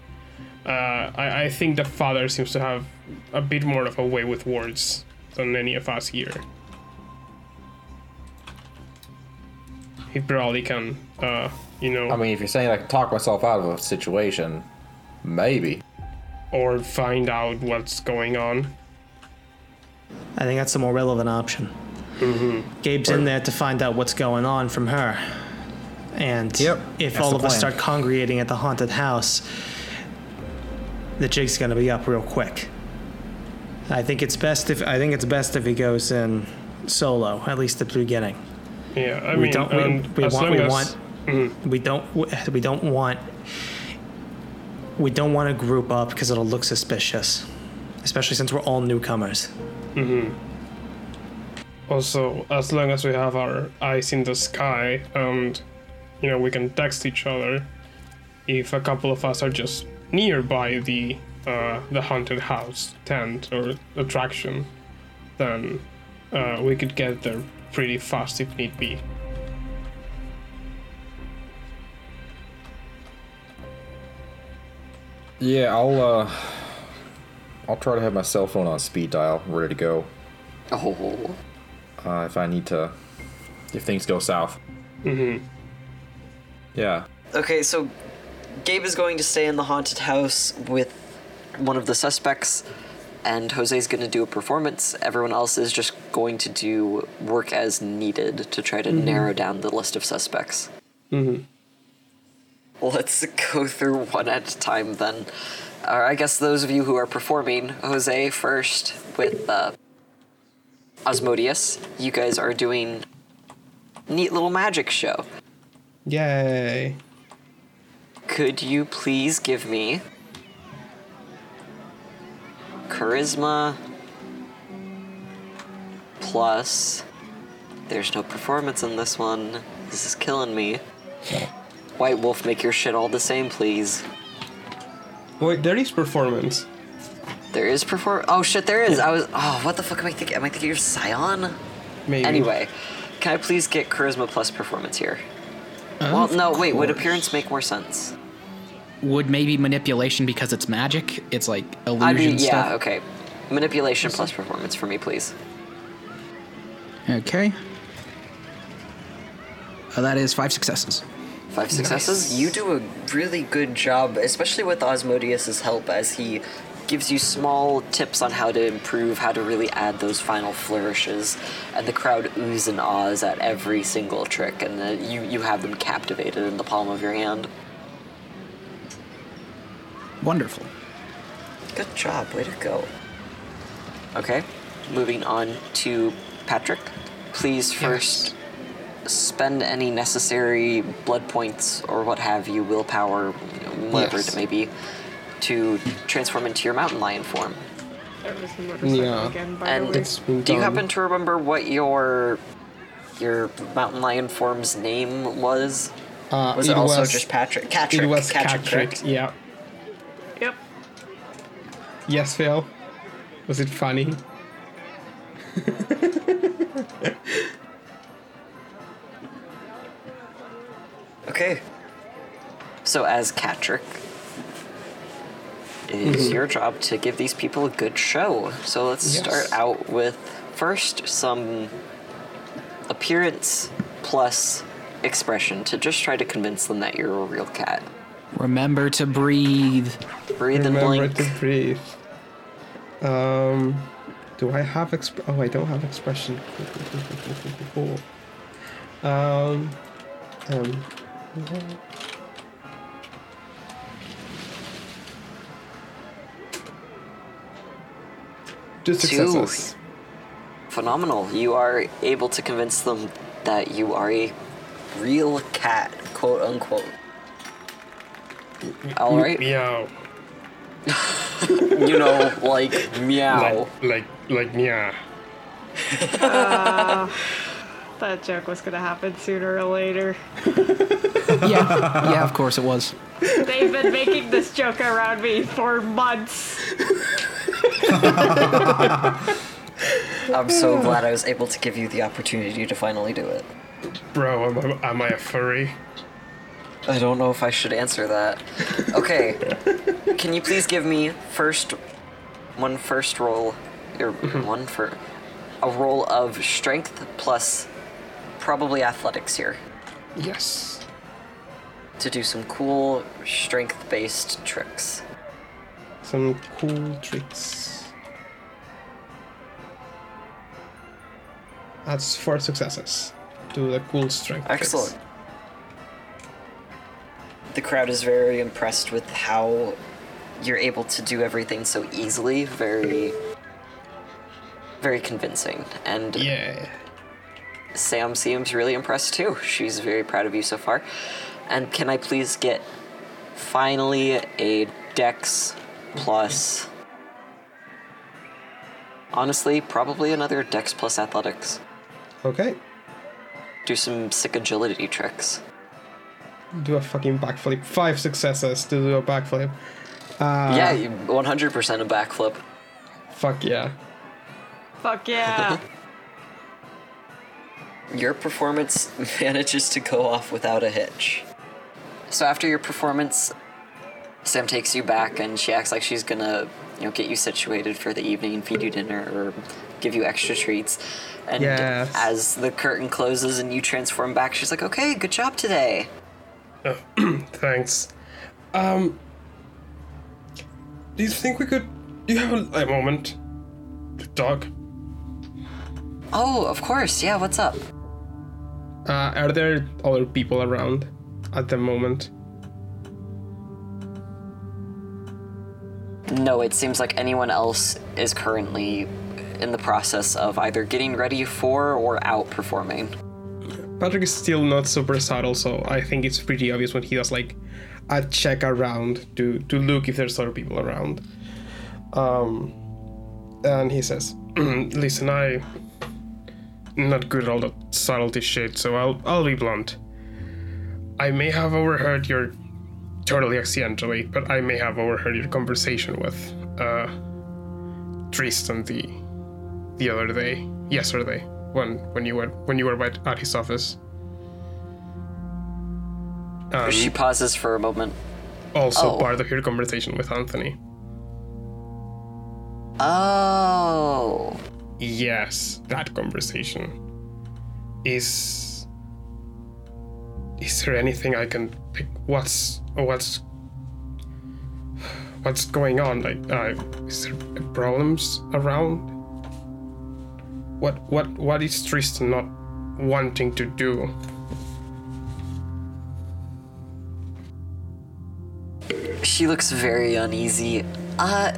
uh, I, I think the father seems to have a bit more of a way with words than any of us here. He probably can, uh, you know, I mean, if you're saying I can talk myself out of a situation, maybe. or find out what's going on. I think that's the more relevant option. Gabe's in there to find out what's going on from her. And Yep, if that's all the of us start congregating at the haunted house, the jig's gonna be up real quick. I think it's best if I think it's best if he goes in solo, at least at the beginning. Yeah, I we mean, don't we, and we as want long we as- want mm-hmm. we don't we don't want we don't want to group up because it'll look suspicious, especially since we're all newcomers. Mm-hmm. Also, as long as we have our eyes in the sky and, you know, we can text each other, if a couple of us are just nearby the uh, the haunted house tent or attraction, then uh, we could get there pretty fast if need be. Yeah, I'll uh, I'll try to have my cell phone on speed dial, ready to go. Oh, Uh, if I need to, if things go south. Mm-hmm. Yeah. okay. So Gabe is going to stay in the haunted house with one of the suspects, and Jose's going to do a performance. Everyone else is just going to do work as needed to try to narrow down the list of suspects. Mm-hmm. Let's go through one at a time then. Or I guess those of you who are performing, Jose first with uh, Osmodius, you guys are doing neat little magic show. Yay! Could you please give me charisma plus there's no performance in this one. This is killing me. White Wolf, make your shit all the same, please. Wait, there is performance. There is perform. Oh shit, there is. I was. Oh, what the fuck am I thinking? Am I thinking you're Scion? Maybe. Anyway, can I please get charisma plus performance here? Well, no, wait. Would appearance make more sense? Would maybe manipulation because it's magic? It's like illusion be, stuff. yeah, okay. Manipulation plus performance for me, please. Okay. Uh, that is five successes. Five successes. You do a really good job, especially with Osmodius's help, as he gives you small tips on how to improve, how to really add those final flourishes, and the crowd oohs and ahs at every single trick, and uh, you you have them captivated in the palm of your hand. Wonderful. Good job, way to go. Okay, moving on to Patrick. Please first spend any necessary blood points or what have you, willpower, whatever Yes. it may be, to transform into your mountain lion form. Was Yeah. again, by And. It's been do you happen to remember what your your mountain lion form's name was? Uh, Was it, also just Patrick? Catrick. It was Catrick, Catrick. Yeah. Yep. Yes, Phil. Was it funny? [laughs] Okay. So as Catrick, it is your job to give these people a good show. So let's Yes. start out with first some appearance plus expression to just try to convince them that you're a real cat. Remember to breathe. Breathe and Remember blink. to breathe. Um, do I have exp? Oh, I don't have expression. [laughs] Um, um. Two Two. successes. Phenomenal. You are able to convince them that you are a real cat, quote unquote. All right. Meow. [laughs] You know, like meow. Like, like, like, meow. Uh, [laughs] that joke was gonna happen sooner or later. [laughs] Yeah, yeah, of course it was. They've been making this joke around me for months. [laughs] I'm so glad I was able to give you the opportunity to finally do it. Bro, am I, am I a furry? I don't know if I should answer that. Okay. Can you please give me first one first roll or mm-hmm. one for a roll of strength plus probably athletics here Yes. to do some cool strength based tricks. Some cool tricks. That's four successes. to the cool strength. Excellent. The crowd is very impressed with how you're able to do everything so easily, very very convincing. And Yeah. Sam seems really impressed too. She's very proud of you so far. And can I please get finally a Dex plus. Honestly, probably another Dex plus Athletics. Okay. Do some sick agility tricks. Do a fucking backflip. Five successes to do a backflip. Uh, yeah, 100% a backflip. Fuck yeah. Fuck yeah. [laughs] Your performance [laughs] manages to go off without a hitch. So after your performance, Sam takes you back and she acts like she's gonna, you know, get you situated for the evening and feed you dinner or give you extra treats. And Yes. as the curtain closes and you transform back, she's like, "Okay, good job today." [clears throat] Thanks. Um. Do you think we could? Do you have a, a moment to talk? Oh, of course. Yeah, what's up? Uh, are there other people around at the moment? No, it seems like anyone else is currently in the process of either getting ready for or out performing. Patrick is still not super subtle, so I think it's pretty obvious when he does like a check around to to look if there's other people around. Um, and he says, [clears throat] "Listen, I not good at all that subtlety shit, so I'll I'll be blunt. I may have overheard your totally accidentally, but I may have overheard your conversation with uh Tristan the the other day, yesterday, when when you were when you were at, his office. Um, She pauses for a moment. also Oh. part of your conversation with Anthony. Oh. Yes, that conversation. Is is there anything I can pick? What's what's what's going on? Like, uh, is there problems around? What what what is Tristan not wanting to do? She looks very uneasy. Uh.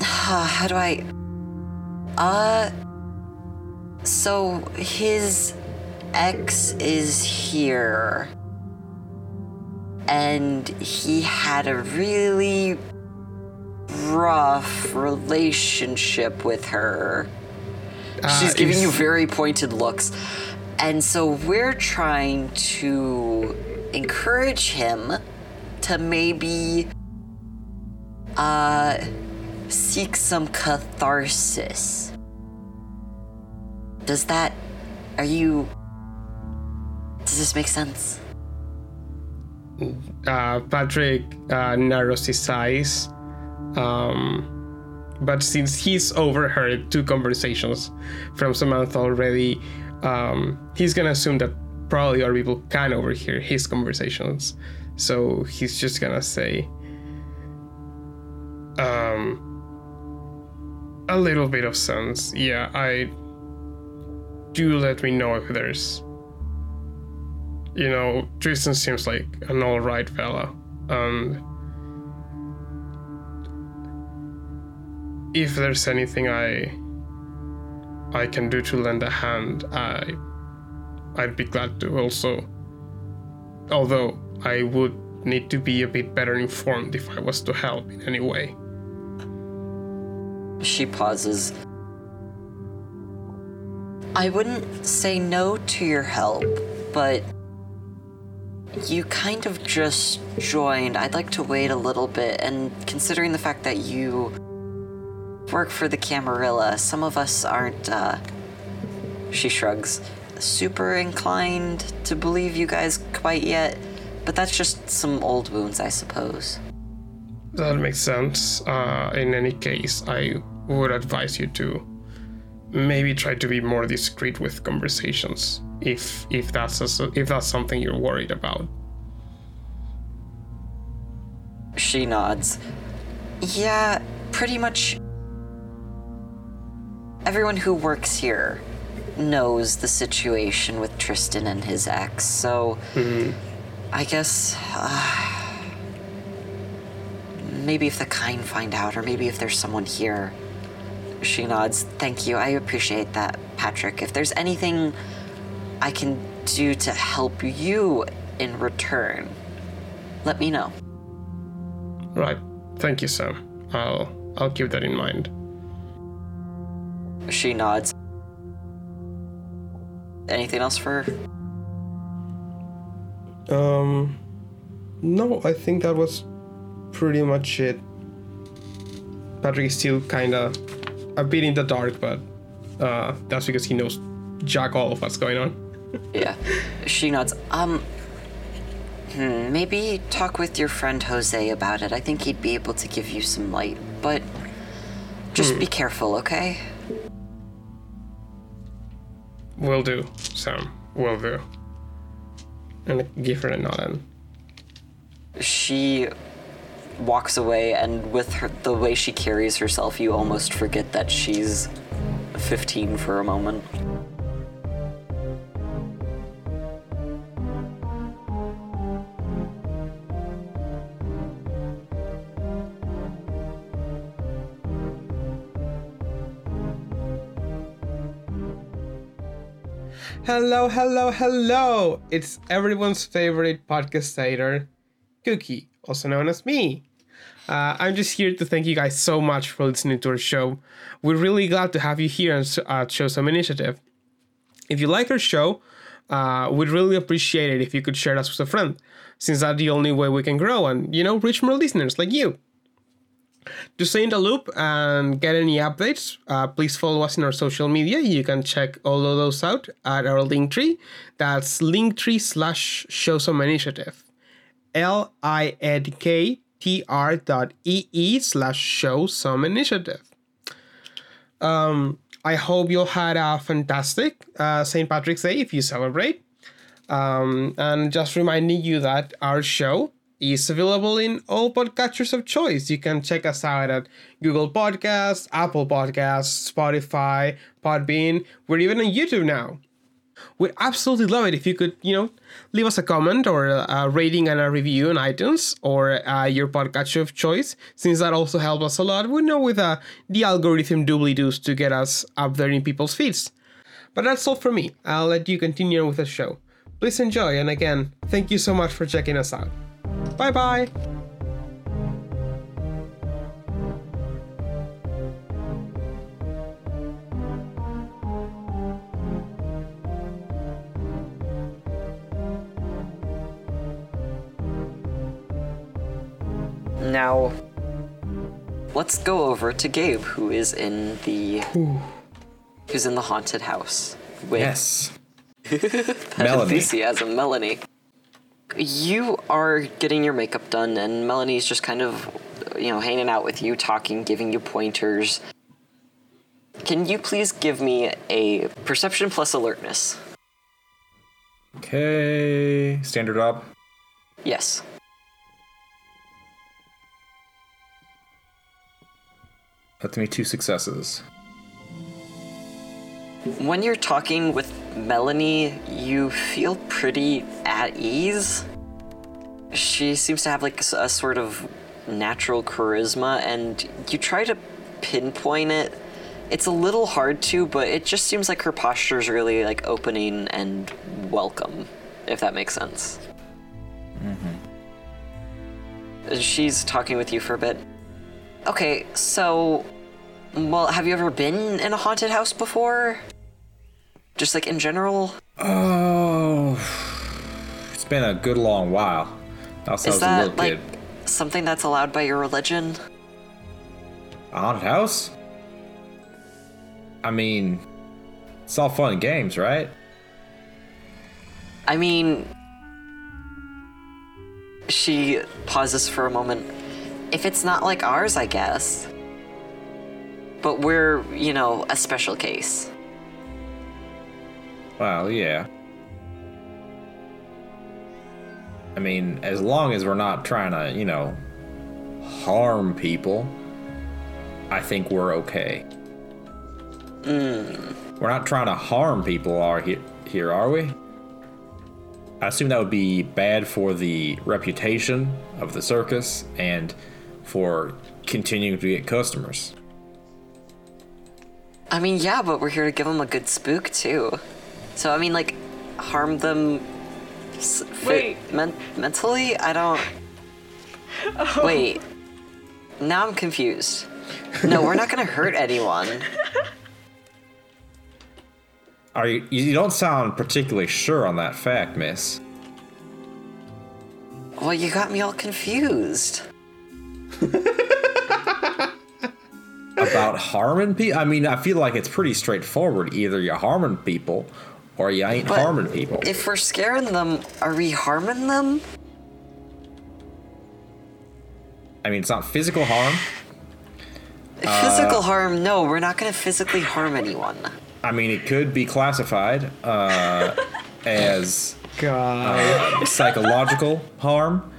[sighs] How do I. Uh. So, his ex is here. And he had a really rough relationship with her. She's Uh, giving you very pointed looks. And so we're trying to encourage him to maybe uh seek some catharsis. Does that are you Does this make sense? uh, Patrick uh, narrows his eyes, um, but since he's overheard two conversations from Samantha already, um, he's gonna assume that probably other people can overhear his conversations. So he's just gonna say, um, a little bit of sense. Yeah, I do let me know if there's. You know, Tristan seems like an alright fella. And if there's anything I I can do to lend a hand, I I'd be glad to also. Although I would need to be a bit better informed if I was to help in any way. She pauses. I wouldn't say no to your help, but you kind of just joined. I'd like to wait a little bit, and considering the fact that you work for the Camarilla, some of us aren't, uh, she shrugs, super inclined to believe you guys quite yet, but that's just some old wounds, I suppose. That makes sense. Uh, in any case, I would advise you to maybe try to be more discreet with conversations if if that's a, if that's something you're worried about. She nods. Yeah, pretty much everyone who works here knows the situation with Tristan and his ex, so I guess uh, maybe if the kind find out, or maybe if there's someone here. She nods. Thank you. I appreciate that, Patrick. If there's anything I can do to help you in return, let me know. Right. Thank you, Sam. I'll I'll keep that in mind. She nods. Anything else for her? Um, no, I think that was pretty much it. Patrick is still kind of a bit in the dark, but uh, that's because he knows jack all of what's going on. Yeah. She nods. Um. Hmm, maybe talk with your friend Jose about it. I think he'd be able to give you some light. But just be careful, okay? Will do, Sam. Will do. And I give her a nod. And She walks away, and with her, the way she carries herself, you almost forget that she's 15 for a moment. Hello, hello, hello! It's everyone's favorite podcastator, Cookie, also known as me. Uh, I'm just here to thank you guys so much for listening to our show. We're really glad to have you here and uh, Show Some Initiative. If you like our show, uh, we'd really appreciate it if you could share us with a friend, since that's the only way we can grow and, you know, reach more listeners like you. To stay in the loop and get any updates, uh, please follow us in our social media. You can check all of those out at our link tree. That's linktree slash show some initiative. L I N K T R dot E E slash show some initiative. Um, I hope you had a fantastic uh, St. Patrick's Day if you celebrate. Um, and just reminding you that our show is available in all podcatchers of choice. You can check us out at Google Podcasts, Apple Podcasts, Spotify, Podbean. We're even on YouTube now. We'd absolutely love it if you could, you know, leave us a comment or a rating and a review on iTunes or uh, your podcatcher of choice, since that also helps us a lot. We know with uh, the algorithm doobly doos to get us up there in people's feeds. But that's all for me. I'll let you continue with the show. Please enjoy, and again, thank you so much for checking us out. Bye bye. Now, let's go over to Gabe, who is in the who's in the haunted house with Yes. [laughs] Melanie. enthusiasm, Melanie. You are getting your makeup done, and Melanie's just kind of you know, hanging out with you, talking, giving you pointers. Can you please give me a perception plus alertness? Okay, standard up. Yes. That's me two successes. When you're talking with Melanie, you feel pretty at ease. She seems to have like a sort of natural charisma, and you try to pinpoint it. It's a little hard to, but it just seems like her posture is really like opening and welcome, if that makes sense. Mhm. She's talking with you for a bit. Okay, so, well, have you ever been in a haunted house before? Just like in general? Oh, it's been a good long while. Also, I Is that little like kid. something that's allowed by your religion? A haunted house? I mean, it's all fun and games, right? I mean, she pauses for a moment. If it's not like ours, I guess. But we're, you know, a special case. Well, yeah. I mean, as long as we're not trying to, you know, harm people, I think we're okay. Hmm. We're not trying to harm people, are he- here, are we? I assume that would be bad for the reputation of the circus and for continuing to get customers. I mean, yeah, but we're here to give them a good spook, too. So, I mean, like, harm them. s- Wait. men- mentally? I don't. [laughs] Oh. Wait. Now I'm confused. No, we're not gonna hurt anyone. [laughs] Are you? You don't sound particularly sure on that fact, Miss. Well, you got me all confused. [laughs] about harming people? I mean, I feel like it's pretty straightforward. Either you're harming people or you ain't But harming people. If we're scaring them, are we harming them? I mean, it's not physical harm. Physical harm? No, we're not gonna physically harm anyone. I mean, it could be classified uh, [laughs] as God. psychological harm.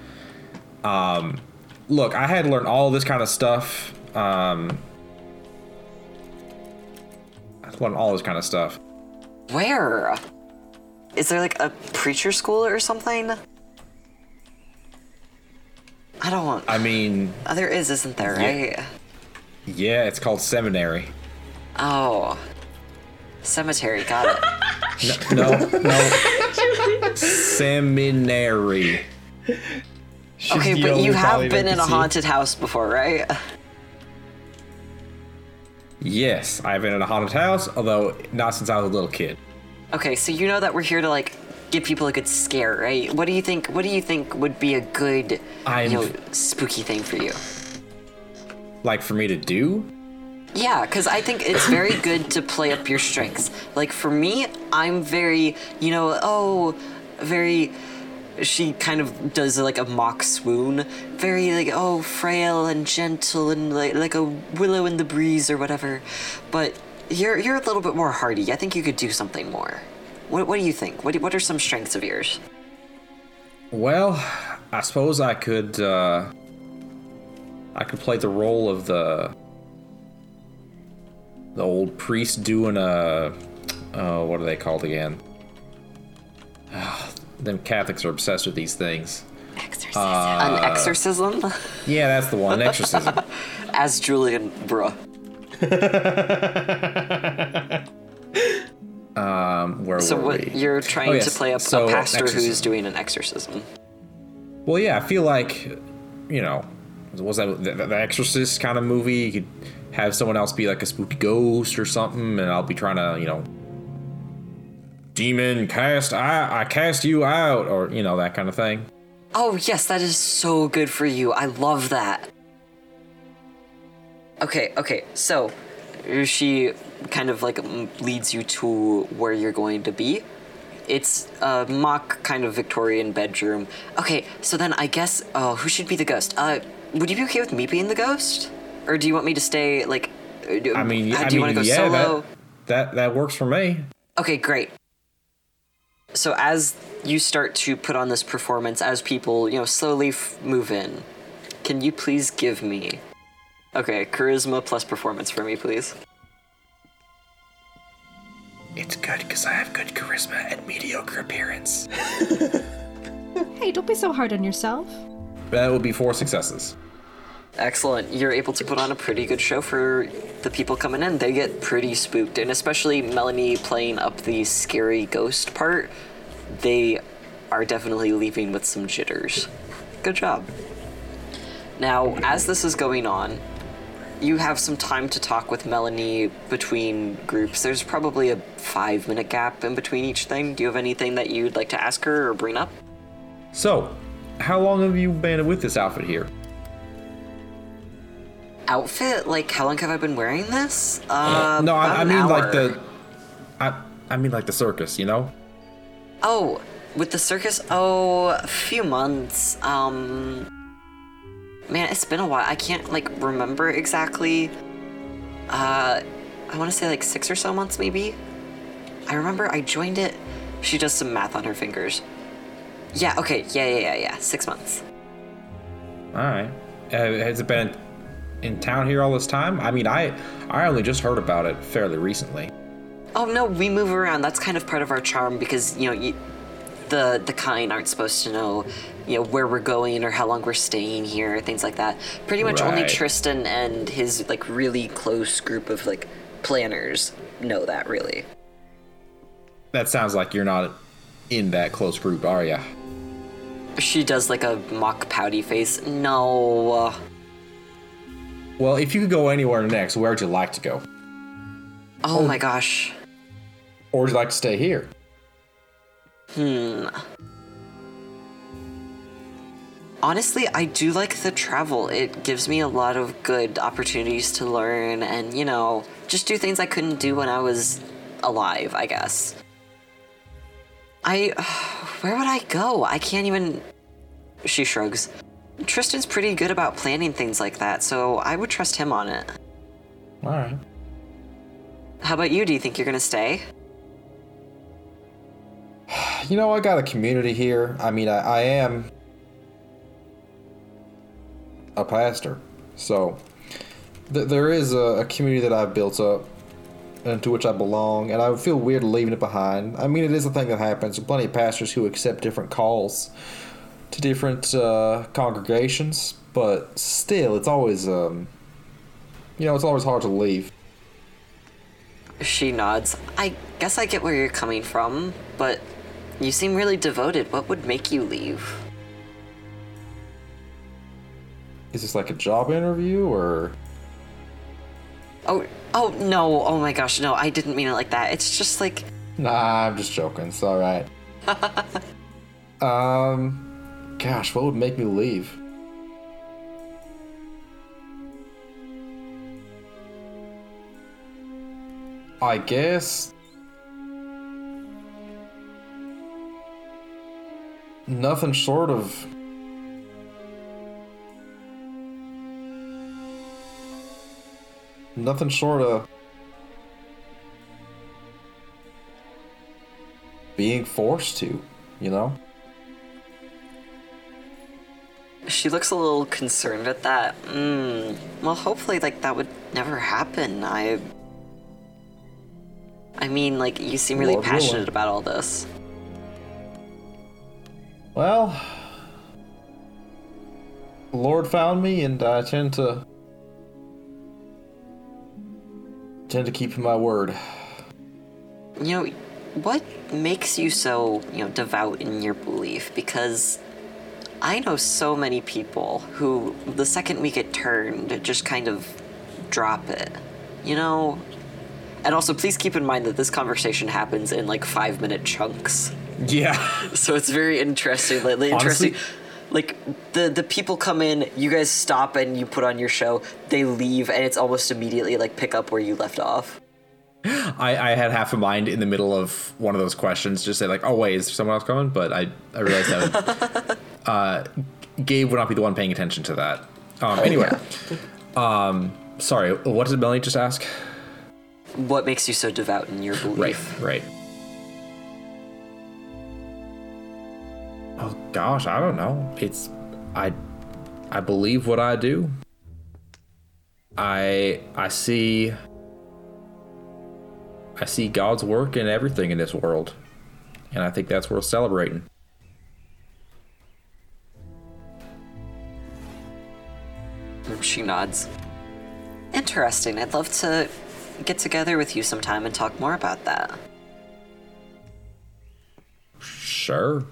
Um, look, I had to learn all this kind of stuff. Um, I had to learn all this kind of stuff. Where? Is there like a preacher school or something? I don't want. I mean, Oh, there is, isn't there? Right? yeah, it's called seminary. Oh, cemetery. Got it. [laughs] No, no, seminary. She's okay, but you have been in a haunted house before, right? Yes, I've been in a haunted house, although not since I was a little kid. Okay, so you know that we're here to like give people a good scare, right? What do you think? What do you think would be a good, I'm- you know, spooky thing for you? Like for me to do? Yeah, because I think it's very [laughs] good to play up your strengths. Like for me, I'm very, you know, oh, very. She kind of does like a mock swoon, very like oh frail and gentle and like like a willow in the breeze or whatever. But you're you're a little bit more hardy. I think you could do something more. What what do you think? What what are some strengths of yours? Well, I suppose I could uh I could play the role of the the old priest doing a oh, what are they called again? Them Catholics are obsessed with these things. Exorcism. An exorcism, Yeah, that's the one, an exorcism. [laughs] as Julian, bruh. [laughs] Um, where So were what we? you're trying Oh, to play up So, a pastor who's doing an exorcism. Well, yeah, I feel like, you know, was that the, the Exorcist kind of movie? You could have someone else be like a spooky ghost or something, and I'll be trying to, you know, demon cast, I, I cast you out, or you know that kind of thing. Oh, yes, that is so good for you. I love that. Okay, okay, so she kind of like leads you to where you're going to be. It's a mock kind of Victorian bedroom. Okay, so then I guess, oh, who should be the ghost? Uh, would you be okay with me being the ghost, or do you want me to stay like? uh, I mean, uh, I do you mean, want to go yeah, solo? that, that that works for me. Okay, great. So as you start to put on this performance, as people you know slowly f- move in, can you please give me? Okay, charisma plus performance for me, please. It's good because I have good charisma and mediocre appearance. [laughs] Hey, don't be so hard on yourself. That would be four successes. Excellent. You're able to put on a pretty good show for the people coming in. They get pretty spooked, and especially Melanie playing up the scary ghost part, they are definitely leaving with some jitters. Good job. Now, as this is going on, you have some time to talk with Melanie between groups. There's probably a five minute gap in between each thing. Do you have anything that you'd like to ask her or bring up? So, how long have you been with this outfit here? Outfit? Like, how long have I been wearing this? Uh, no, I, I an mean like the, I I mean like the circus. You know? Oh, with the circus? Oh, a few months. Um. Man, it's been a while. I can't, like, remember exactly. Uh. I want to say, like, six or so months, maybe? I remember I joined it. She does some math on her fingers. Yeah, okay. Yeah, yeah, yeah, yeah. Six months. All right. Uh, has it been in town here all this time? I mean, I I only just heard about it fairly recently. Oh no, we move around. That's kind of part of our charm because you know, you, the the kind aren't supposed to know, you know, where we're going or how long we're staying here, things like that. Pretty much only Tristan and his like really close group of like planners know that really. That sounds like you're not in that close group, are ya? She does like a mock pouty face. No. Well, if you could go anywhere next, where would you like to go? Oh my gosh. Or would you like to stay here? Hmm. Honestly, I do like the travel. It gives me a lot of good opportunities to learn and, you know, just do things I couldn't do when I was alive, I guess. I. [sighs] Where would I go? I can't even. [sighs] She shrugs. Tristan's pretty good about planning things like that, so I would trust him on it. All right. How about you? Do you think you're gonna stay? [sighs] You know, I got a community here. I mean, I, I am a pastor, so th- there is a, a community that I've built up and to which I belong, and I would feel weird leaving it behind. I mean, it is a thing that happens. Plenty of pastors who accept different calls to different uh, congregations, but still, it's always, um, you know, it's always hard to leave. She nods. I guess I get where you're coming from, but you seem really devoted. What would make you leave? Is this like a job interview or? Oh, oh no! Oh my gosh, no! I didn't mean it like that. It's just like Nah, I'm just joking. It's all right. [laughs] um, gosh, what would make me leave? I guess nothing short of nothing short of being forced to, you know? She looks a little concerned at that. Mm. Well, hopefully, like that would never happen. I. I mean, like you seem really Lord passionate about all this. Well, Lord found me, and I tend to tend to keep my word. You know, what makes you so, you know, devout in your belief? Because I know so many people who, the second we get turned, just kind of drop it. You know? And also, please keep in mind that this conversation happens in like five minute chunks. Yeah. [laughs] So it's very interesting. Like, Honestly- interesting. Like the the people come in, you guys stop and you put on your show. They leave, and it's almost immediately like pick up where you left off. I, I had half a mind in the middle of one of those questions, just say like, "Oh wait, is someone else coming?" But I I realized that [laughs] uh, Gabe would not be the one paying attention to that. Um, anyway, um, sorry. What did Melanie just ask? What makes you so devout in your belief? Right. Right. Oh gosh, I don't know. It's I I believe what I do. I I see I see God's work in everything in this world. And I think that's worth celebrating. She nods. Interesting. I'd love to get together with you sometime and talk more about that. Sure.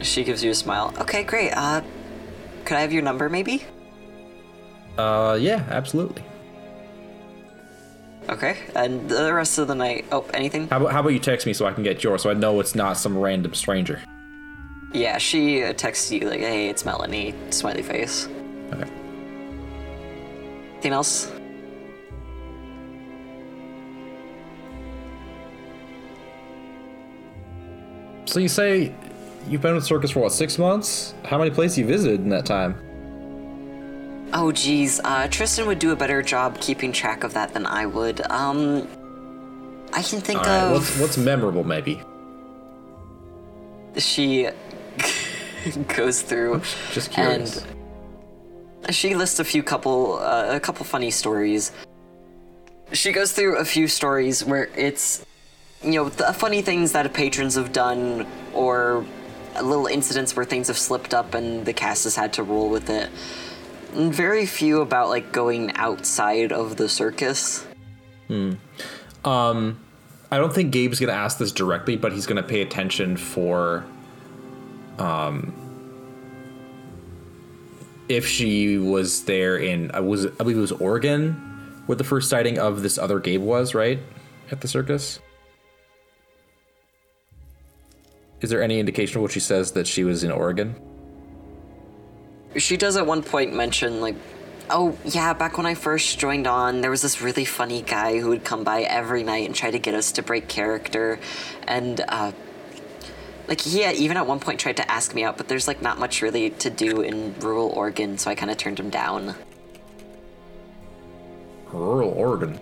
She gives you a smile. Okay, great. Uh, could I have your number, maybe? Uh yeah, absolutely. Okay. And the rest of the night. Oh, anything? How about how about you text me so I can get yours so I know it's not some random stranger. Yeah, she uh, texts you like, "Hey, it's Melanie." Smiley face. Okay. Anything else? So you say you've been with circus for what, six months? How many places you visited in that time? Oh, geez. Uh, Tristan would do a better job keeping track of that than I would. Um, I can think of. what's what's memorable maybe? she [laughs] goes through Just curious. and she lists a few couple uh, a couple funny stories she goes through a few stories where it's you know the funny things that patrons have done or little incidents where things have slipped up and the cast has had to roll with it very few about like going outside of the circus Um, I don't think Gabe's gonna ask this directly, but he's gonna pay attention for, um, if she was there in I was I believe it was Oregon, where the first sighting of this other Gabe was, right, at the circus. Is there any indication of what she says that she was in Oregon? She does at one point mention like oh yeah back when i first joined on there was this really funny guy who would come by every night and try to get us to break character. And uh like he had even at one point tried to ask me out but there's like not much really to do in rural oregon so i kind of turned him down. Rural Oregon.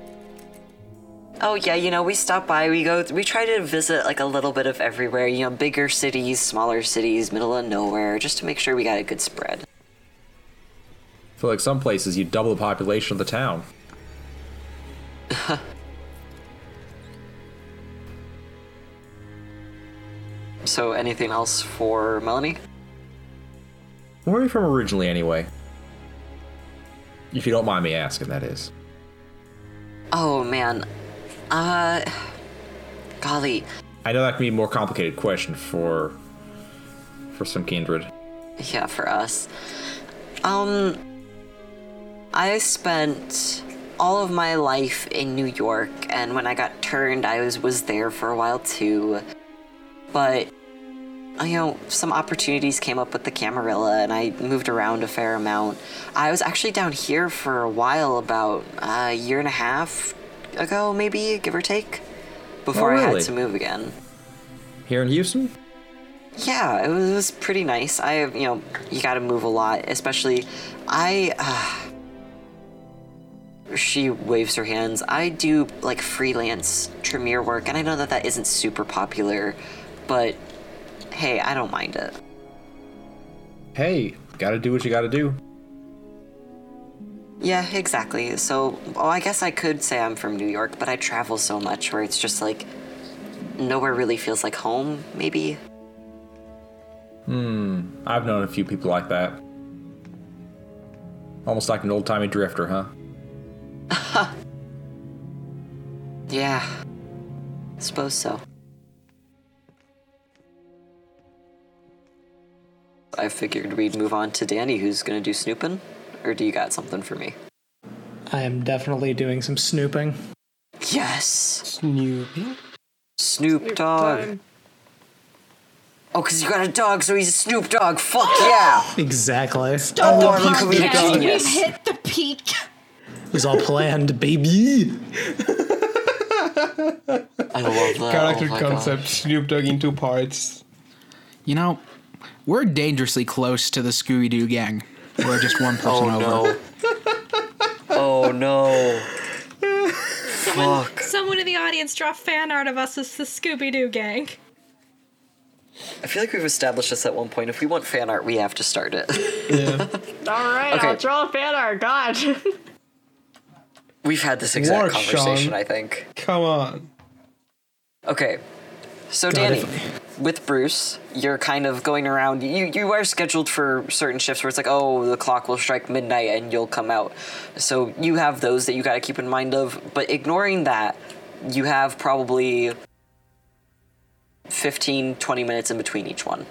oh yeah you know we stop by we go we try to visit like a little bit of everywhere you know bigger cities smaller cities middle of nowhere just to make sure we got a good spread I feel like some places you double the population of the town. [laughs] so anything else for melanie Where are you from originally, anyway? If you don't mind me asking, that is. Oh man. Uh golly. I know that can be a more complicated question for for some kindred. Yeah, for us. Um I spent all of my life in New York and when I got turned I was was there for a while too. But you know, some opportunities came up with the Camarilla and I moved around a fair amount. I was actually down here for a while about a year and a half ago maybe, give or take, before I really? had to move again. Here in Houston? Yeah, it was, it was pretty nice. I, you know, you got to move a lot, especially I. Uh, she waves her hands. I do like freelance Tremere work, and I know that that isn't super popular, but hey, I don't mind it. Hey, gotta do what you gotta do. Yeah, exactly. So, well, I guess I could say I'm from New York, but I travel so much where it's just like nowhere really feels like home. Maybe. Hmm, I've known a few people like that. Almost like an old timey drifter, huh? [laughs] Yeah. Suppose so. I figured we'd move on to Danny, who's gonna do snooping. Or do you got something for me? I am definitely doing some snooping. Yes! Snooping? Snoop Dogg. Oh, because you got a dog, so he's a Snoop Dogg. Fuck yeah! [laughs] Exactly. Oh, I'm a comedic Yes, we've hit the peak. It was all planned, baby. I love that. Oh Character oh my concept Snoop Dogg in two parts. You know, We're dangerously close to the Scooby Doo gang. We're just one person Oh over. no. oh no. Fuck. Someone in the audience draw fan art of us as the Scooby Doo gang. I feel like we've established this at one point. If we want fan art, we have to start it. Yeah. [laughs] All right, Okay. I'll draw fan art. God. [laughs] We've had this exact conversation, Sean. I think. Come on. Okay. So God, Danny, if- with Bruce, you're kind of going around. You you are scheduled for certain shifts where it's like, oh, the clock will strike midnight and you'll come out. So you have those that you got to keep in mind of. But ignoring that, you have probably 15, 20 minutes in between each one.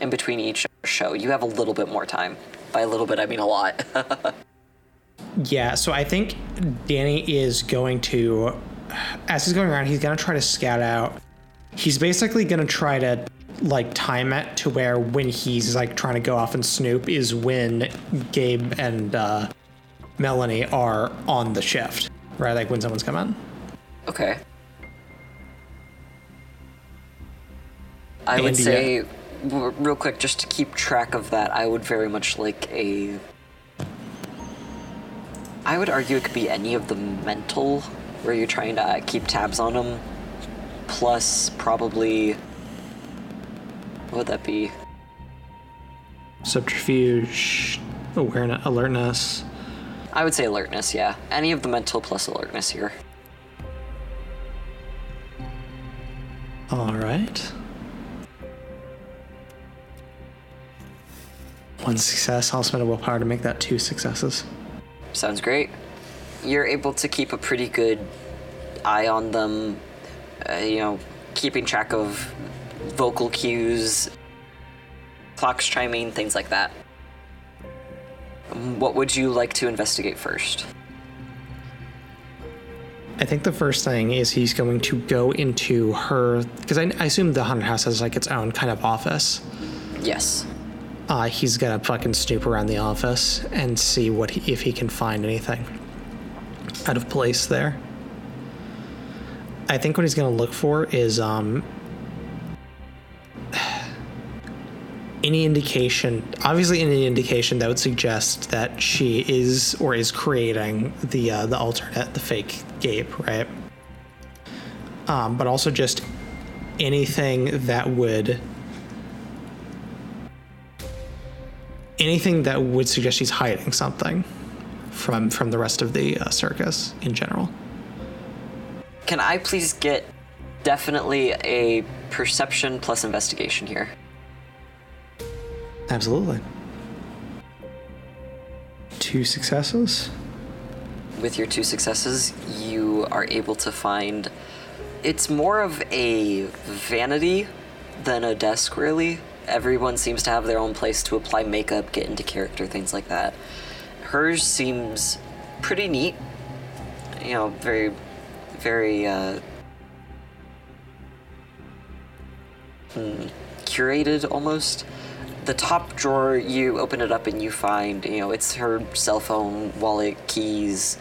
In between each show, you have a little bit more time. By a little bit, I mean a lot. [laughs] Yeah, so I think Danny is going to, as he's going around, he's going to try to scout out. He's basically going to try to like time it to where when he's like trying to go off and snoop is when Gabe and uh, Melanie are on the shift, right? Like when someone's coming. Okay. I would say, real quick, just to keep track of that, I would very much like a. I would argue it could be any of the mental, where you're trying to keep tabs on them, plus probably. What would that be? Subterfuge, awareness, alertness. I would say alertness, yeah. Any of the mental plus alertness here. All right. One success. I'll spend a willpower to make that two successes. Sounds great. You're able to keep a pretty good eye on them, uh, you know, keeping track of vocal cues, clocks chiming, things like that. What would you like to investigate first? I think the first thing is he's going to go into her because I, I assume the haunted house has like its own kind of office. Yes. Uh, he's gonna fucking snoop around the office and see what he, if he can find anything out of place there. I think what he's gonna look for is um, [sighs] any indication, obviously any indication that would suggest that she is or is creating the uh, the alternate, the fake Gabe, right? Um, but also just anything that would anything that would suggest she's hiding something from from the rest of the uh, circus in general. Can I please get definitely a perception plus investigation here? Absolutely. Two successes. with your two successes, you are able to find. It's more of a vanity than a desk, really. Everyone seems to have their own place to apply makeup, get into character, things like that. Hers seems pretty neat. You know, very, very, uh. hmm, curated almost. The top drawer, you open it up and you find, you know, it's her cell phone, wallet, keys,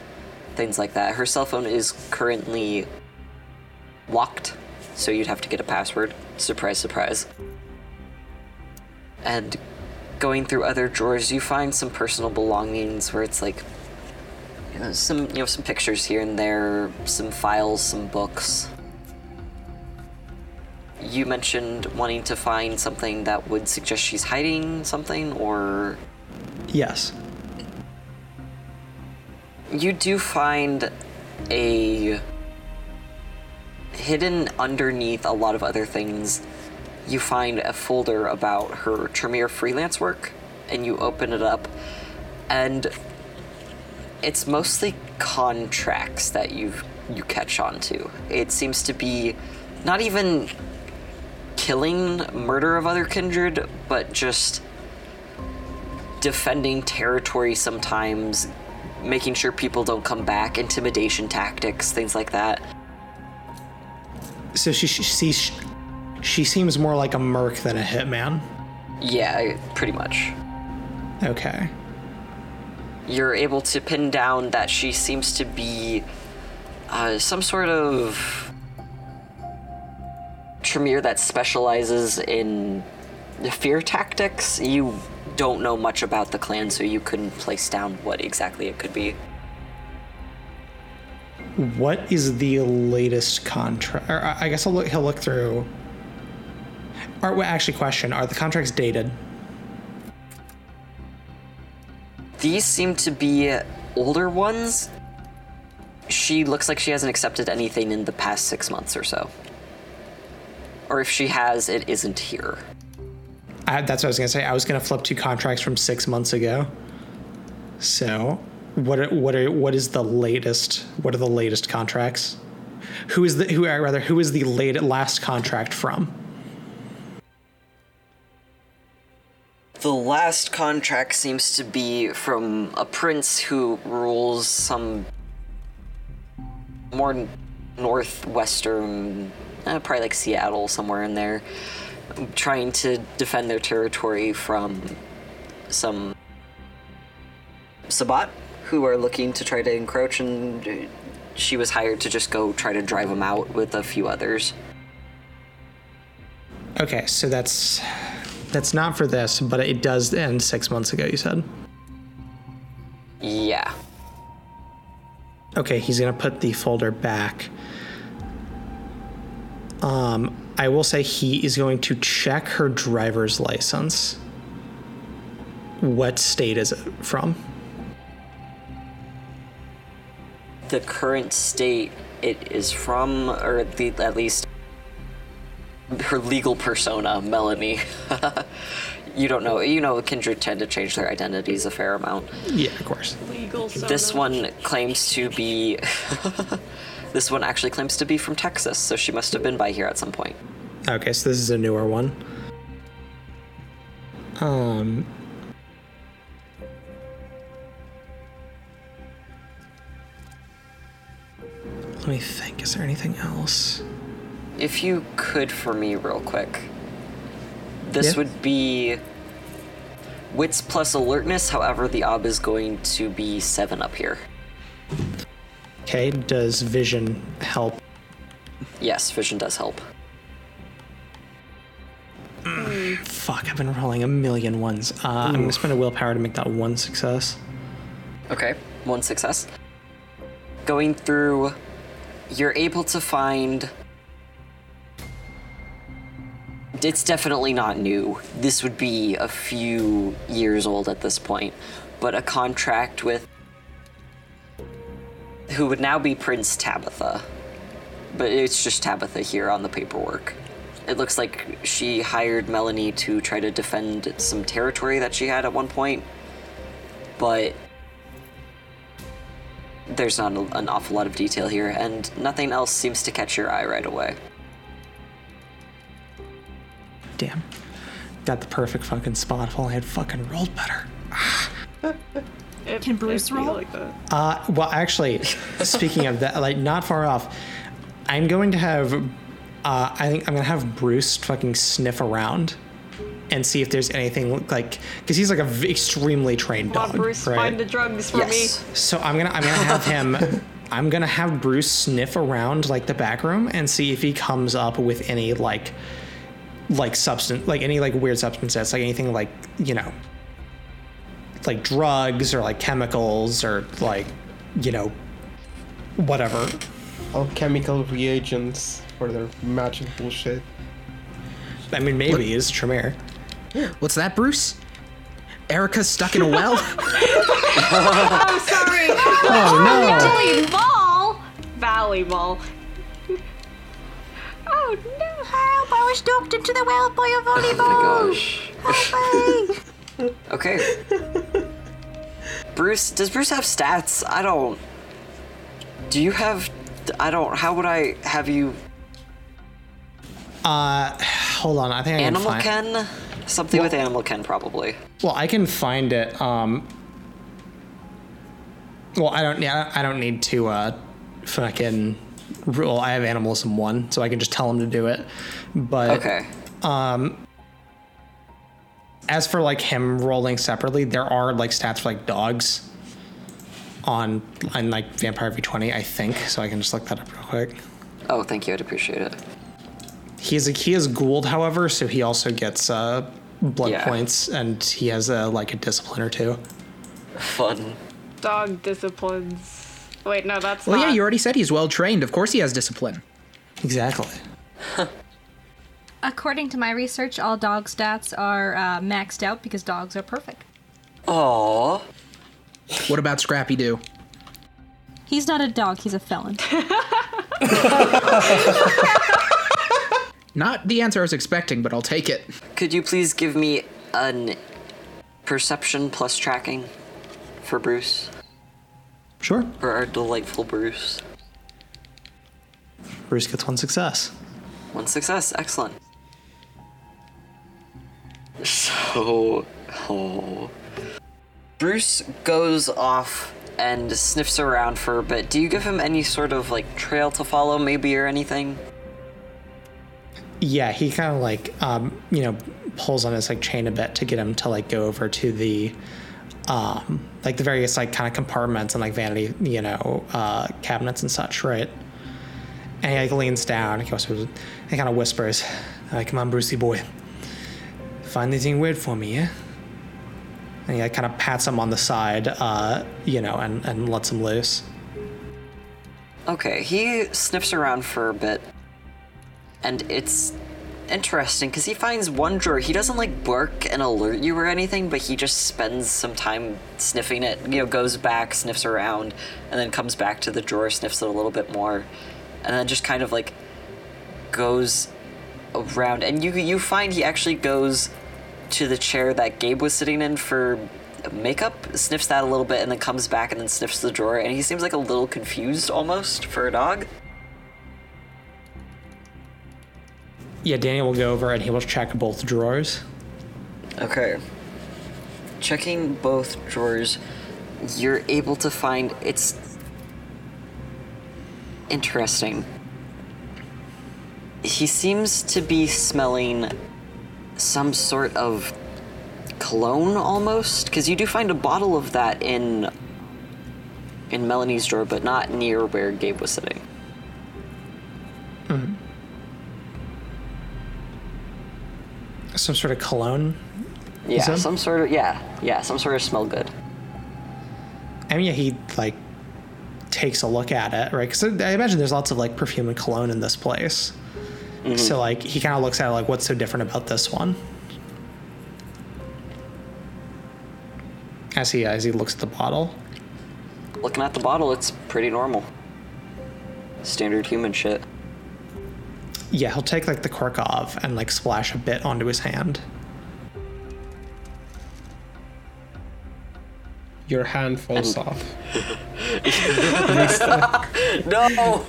things like that. Her cell phone is currently locked, so you'd have to get a password. Surprise, surprise. And going through other drawers, you find some personal belongings where it's like you know, some you know some pictures here and there, some files, some books. You mentioned wanting to find something that would suggest she's hiding something, or Yes. you do find a hidden underneath a lot of other things you find a folder about her Tremere freelance work and you open it up and it's mostly contracts that you you catch on to it seems to be not even killing murder of other kindred but just defending territory sometimes, making sure people don't come back, intimidation tactics, things like that. So she she she, she seems more like a merc than a hitman. Yeah, pretty much. Okay. You're able to pin down that she seems to be uh, some sort of Tremere that specializes in fear tactics. You don't know much about the clan, so you couldn't place down what exactly it could be. What is the latest contract? I I guess I'll look, he'll look through. Or actually, question: Are the contracts dated? These seem to be older ones. She looks like she hasn't accepted anything in the past six months or so. Or if she has, it isn't here. I, that's what I was gonna say. I was gonna flip two contracts from six months ago. So, what are, what are what is the latest? What are the latest contracts? Who is the who? Rather, who is the late last contract from? The last contract seems to be from a prince who rules some more northwestern, uh, probably like Seattle, somewhere in there, trying to defend their territory from some Sabbat who are looking to try to encroach, and she was hired to just go try to drive them out with a few others. Okay, so that's that's not for this, but it does end six months ago. You said. Yeah. Okay, he's gonna put the folder back. Um, I will say he is going to check her driver's license. What state is it from? the current state it is from, or the, at least her legal persona, Melanie. [laughs] you don't know. You know, Kindred tend to change their identities a fair amount. Yeah, of course. Legal This soda. one claims to be. [laughs] this one actually claims to be from Texas, so she must have been by here at some point. Okay, so this is a newer one. Um. Let me think. Is there anything else? If you could for me, real quick. This Yeah. would be. Wits plus alertness, however, the ob is going to be 7 up here. Okay, does vision help? Yes, vision does help. Fuck, I've been rolling a million ones. Uh, I'm gonna spend a willpower to make that one success. Okay, one success. Going through, you're able to find. It's definitely not new. This would be a few years old at this point, but a contract with. who would now be Prince Tabitha. But it's just Tabitha here on the paperwork. It looks like she hired Melanie to try to defend some territory that she had at one point, but there's not an awful lot of detail here, and nothing else seems to catch your eye right away. Damn. Got the perfect fucking spot if only I had fucking rolled better. [laughs] It- Can Bruce it'd be roll? Like that. Uh, well, actually, speaking of that, like not far off, I'm going to have, uh, I think I'm gonna have Bruce fucking sniff around and see if there's anything like, because he's like a v- extremely trained Come on, dog, Bruce, right? find the drugs for Yes. So I'm gonna I'm gonna have him. [laughs] I'm gonna have Bruce sniff around like the back room and see if he comes up with any like like substance like any like weird substances like anything like you know like drugs or like chemicals or like you know whatever. Alchemical reagents for their magic bullshit. I mean maybe is Tremere. [gasps] What's that, Bruce? Erica's stuck in a well? [laughs] [laughs] Oh, sorry. Oh no! Volleyball! Volleyball. [laughs] Oh no! Help! I was knocked into the well by a volleyball! Oh volleyball. my gosh. [laughs] Okay. Bruce, does Bruce have stats? I don't. Do you have. I don't. How would I have you. Uh, hold on. I think I can Animal find. Ken? Something with Animal Ken, probably. Well, I can find it. Um. Well, I don't. Yeah, I don't need to. Uh, fucking. Rule. I have animalism one, so I can just tell him to do it. But Okay. as for like him rolling separately, there are like stats for like dogs on on like Vampire V20, I think. So I can just look that up real quick. Oh, thank you. I'd appreciate it. He is he is ghoul, however, so he also gets uh blood Yeah. points, and he has a like a discipline or two. Fun. Dog disciplines. Wait, no, that's Well, not. yeah, you already said he's well trained. Of course he has discipline. Exactly. According to my research, all dog stats are uh, maxed out because dogs are perfect. Aww. What about Scrappy Doo? He's not a dog, he's a felon. [laughs] Not the answer I was expecting, but I'll take it. Could you please give me an perception plus tracking for Bruce? Sure. For our delightful Bruce. Bruce gets one success. One success. Excellent. So, oh. Bruce goes off and sniffs around for a bit. Do you give him any sort of like trail to follow, maybe, or anything? Yeah, he kind of like um, you know pulls on his like chain a bit to get him to like go over to the um like the various like kind of compartments and like vanity you know uh cabinets and such, right? And he like leans down. He kind of whispers, like, "Come on, Brucey boy, find anything weird for me, yeah?" And he like kind of pats him on the side, uh, you know, and and lets him loose. Okay, he sniffs around for a bit, and it's interesting because he finds one drawer. He doesn't like bark and alert you or anything, but he just spends some time sniffing it. You know, goes back, sniffs around, and then comes back to the drawer, sniffs it a little bit more, and then just kind of like goes around. And you you find he actually goes to the chair that Gabe was sitting in for makeup, sniffs that a little bit, and then comes back and then sniffs the drawer. And he seems like a little confused almost for a dog. Yeah, Daniel will go over and he will check both drawers. Okay. Checking both drawers, you're able to find it's interesting. He seems to be smelling some sort of cologne almost because you do find a bottle of that in in Melanie's drawer but not near where Gabe was sitting. Mm-hmm. Some sort of cologne. Yeah, that- some sort of yeah, yeah, some sort of smell good. I mean, yeah, he like takes a look at it, right? Because I imagine there's lots of like perfume and cologne in this place. Mm-hmm. So like he kind of looks at it like, what's so different about this one? As he as he looks at the bottle. Looking at the bottle, it's pretty normal. Standard human shit. Yeah, he'll take like the cork off and like splash a bit onto his hand. Your hand falls off. [laughs] No!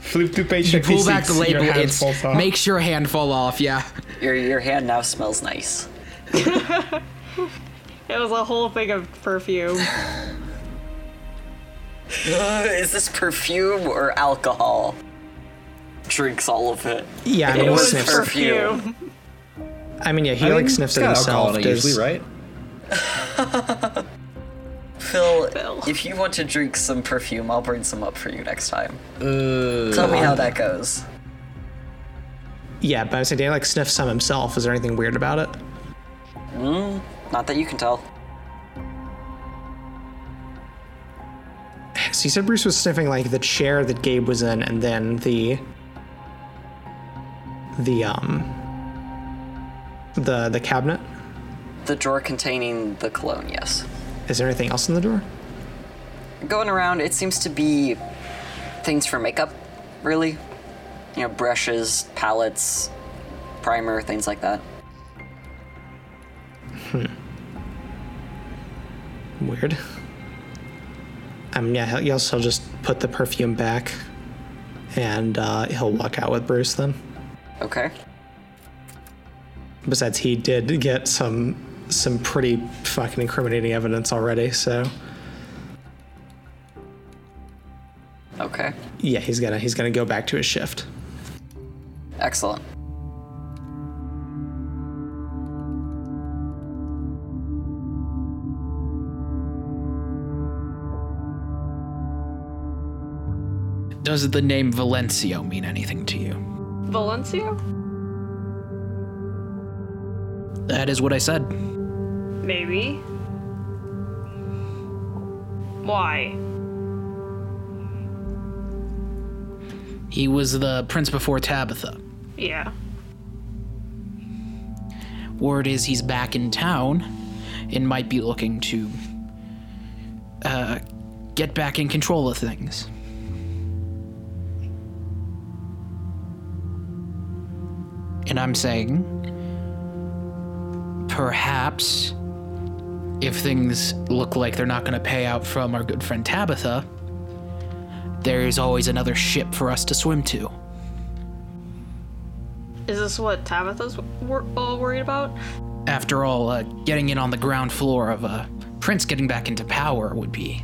Flip to page You pull back the 56, your label. hand falls off. makes your hand fall off. Yeah. Your your hand now smells nice. [laughs] It was a whole thing of perfume. [laughs] Is this perfume or alcohol? Drinks all of it. Yeah, I mean, It he was sniffs. perfume. I mean, yeah, he I like mean, sniffs it himself. in it usually, right? [laughs] Phil, Phil. if you want to drink some perfume, I'll bring some up for you next time. Uh, Tell me how that goes. Yeah, but I said Daniel like sniffs some himself. Is there anything weird about it? Not that you can tell. So you said Bruce was sniffing like the chair that Gabe was in, and then the the um the the cabinet. The drawer containing the cologne, yes. Is there anything else in the drawer? Going around, it seems to be things for makeup, really. You know, brushes, palettes, primer, things like that. Hmm. Weird. Um, yeah, he'll, he'll he'll just put the perfume back, and uh, he'll walk out with Bruce then. Okay. Besides, he did get some some pretty fucking incriminating evidence already, so Okay. yeah, he's gonna he's gonna go back to his shift. Excellent. Does the name Valencio mean anything to you? Valencio? That is what I said. Maybe. Why? He was the prince before Tabitha. Yeah. Word is he's back in town and might be looking to uh, get back in control of things. And I'm saying, perhaps, if things look like they're not going to pay out from our good friend Tabitha, there's always another ship for us to swim to. Is this what Tabitha's wor- all worried about? After all, uh, getting in on the ground floor of a prince getting back into power would be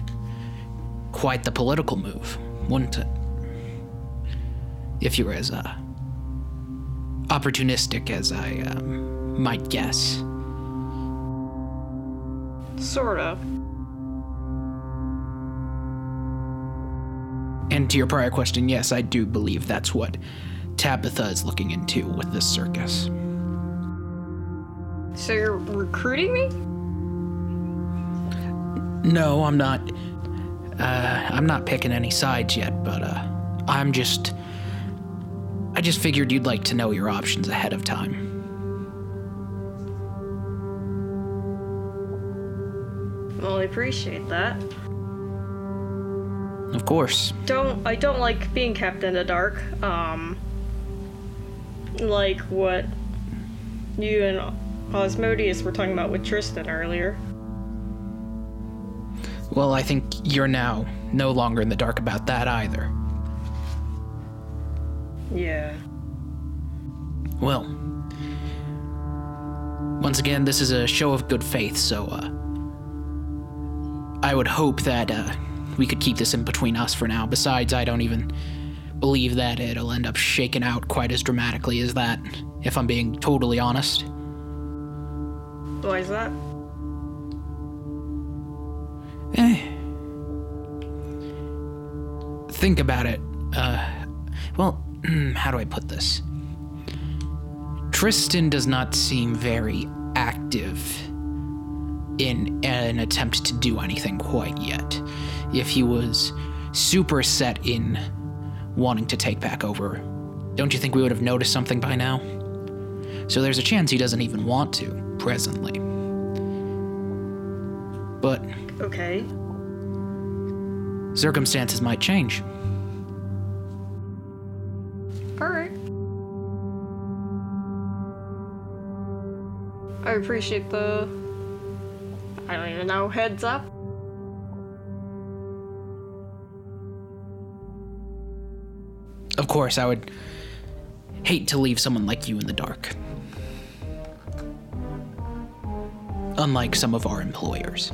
quite the political move, wouldn't it? If you were as uh, opportunistic as I um, might guess. Sorta. And to your prior question, yes, I do believe that's what Tabitha is looking into with this circus. So you're recruiting me? No, I'm not. Uh, I'm not picking any sides yet, but uh, I'm just. I just figured you'd like to know your options ahead of time. Well, I appreciate that. Of course. Don't I don't like being kept in the dark. Um like what you and Osmodius were talking about with Tristan earlier. Well, I think you're now no longer in the dark about that either. Yeah. Well, once again, this is a show of good faith, so uh, I would hope that uh, we could keep this in between us for now. Besides, I don't even believe that it'll end up shaking out quite as dramatically as that, if I'm being totally honest. Why is that? Eh. Think about it. Uh, well, [clears throat] how do I put this? Tristan does not seem very active in an attempt to do anything quite yet. If he was super set in wanting to take back over, don't you think we would have noticed something by now? So there's a chance he doesn't even want to, presently. But Okay. circumstances might change. I appreciate the I don't even know, heads up. Of course, I would hate to leave someone like you in the dark. Unlike some of our employers.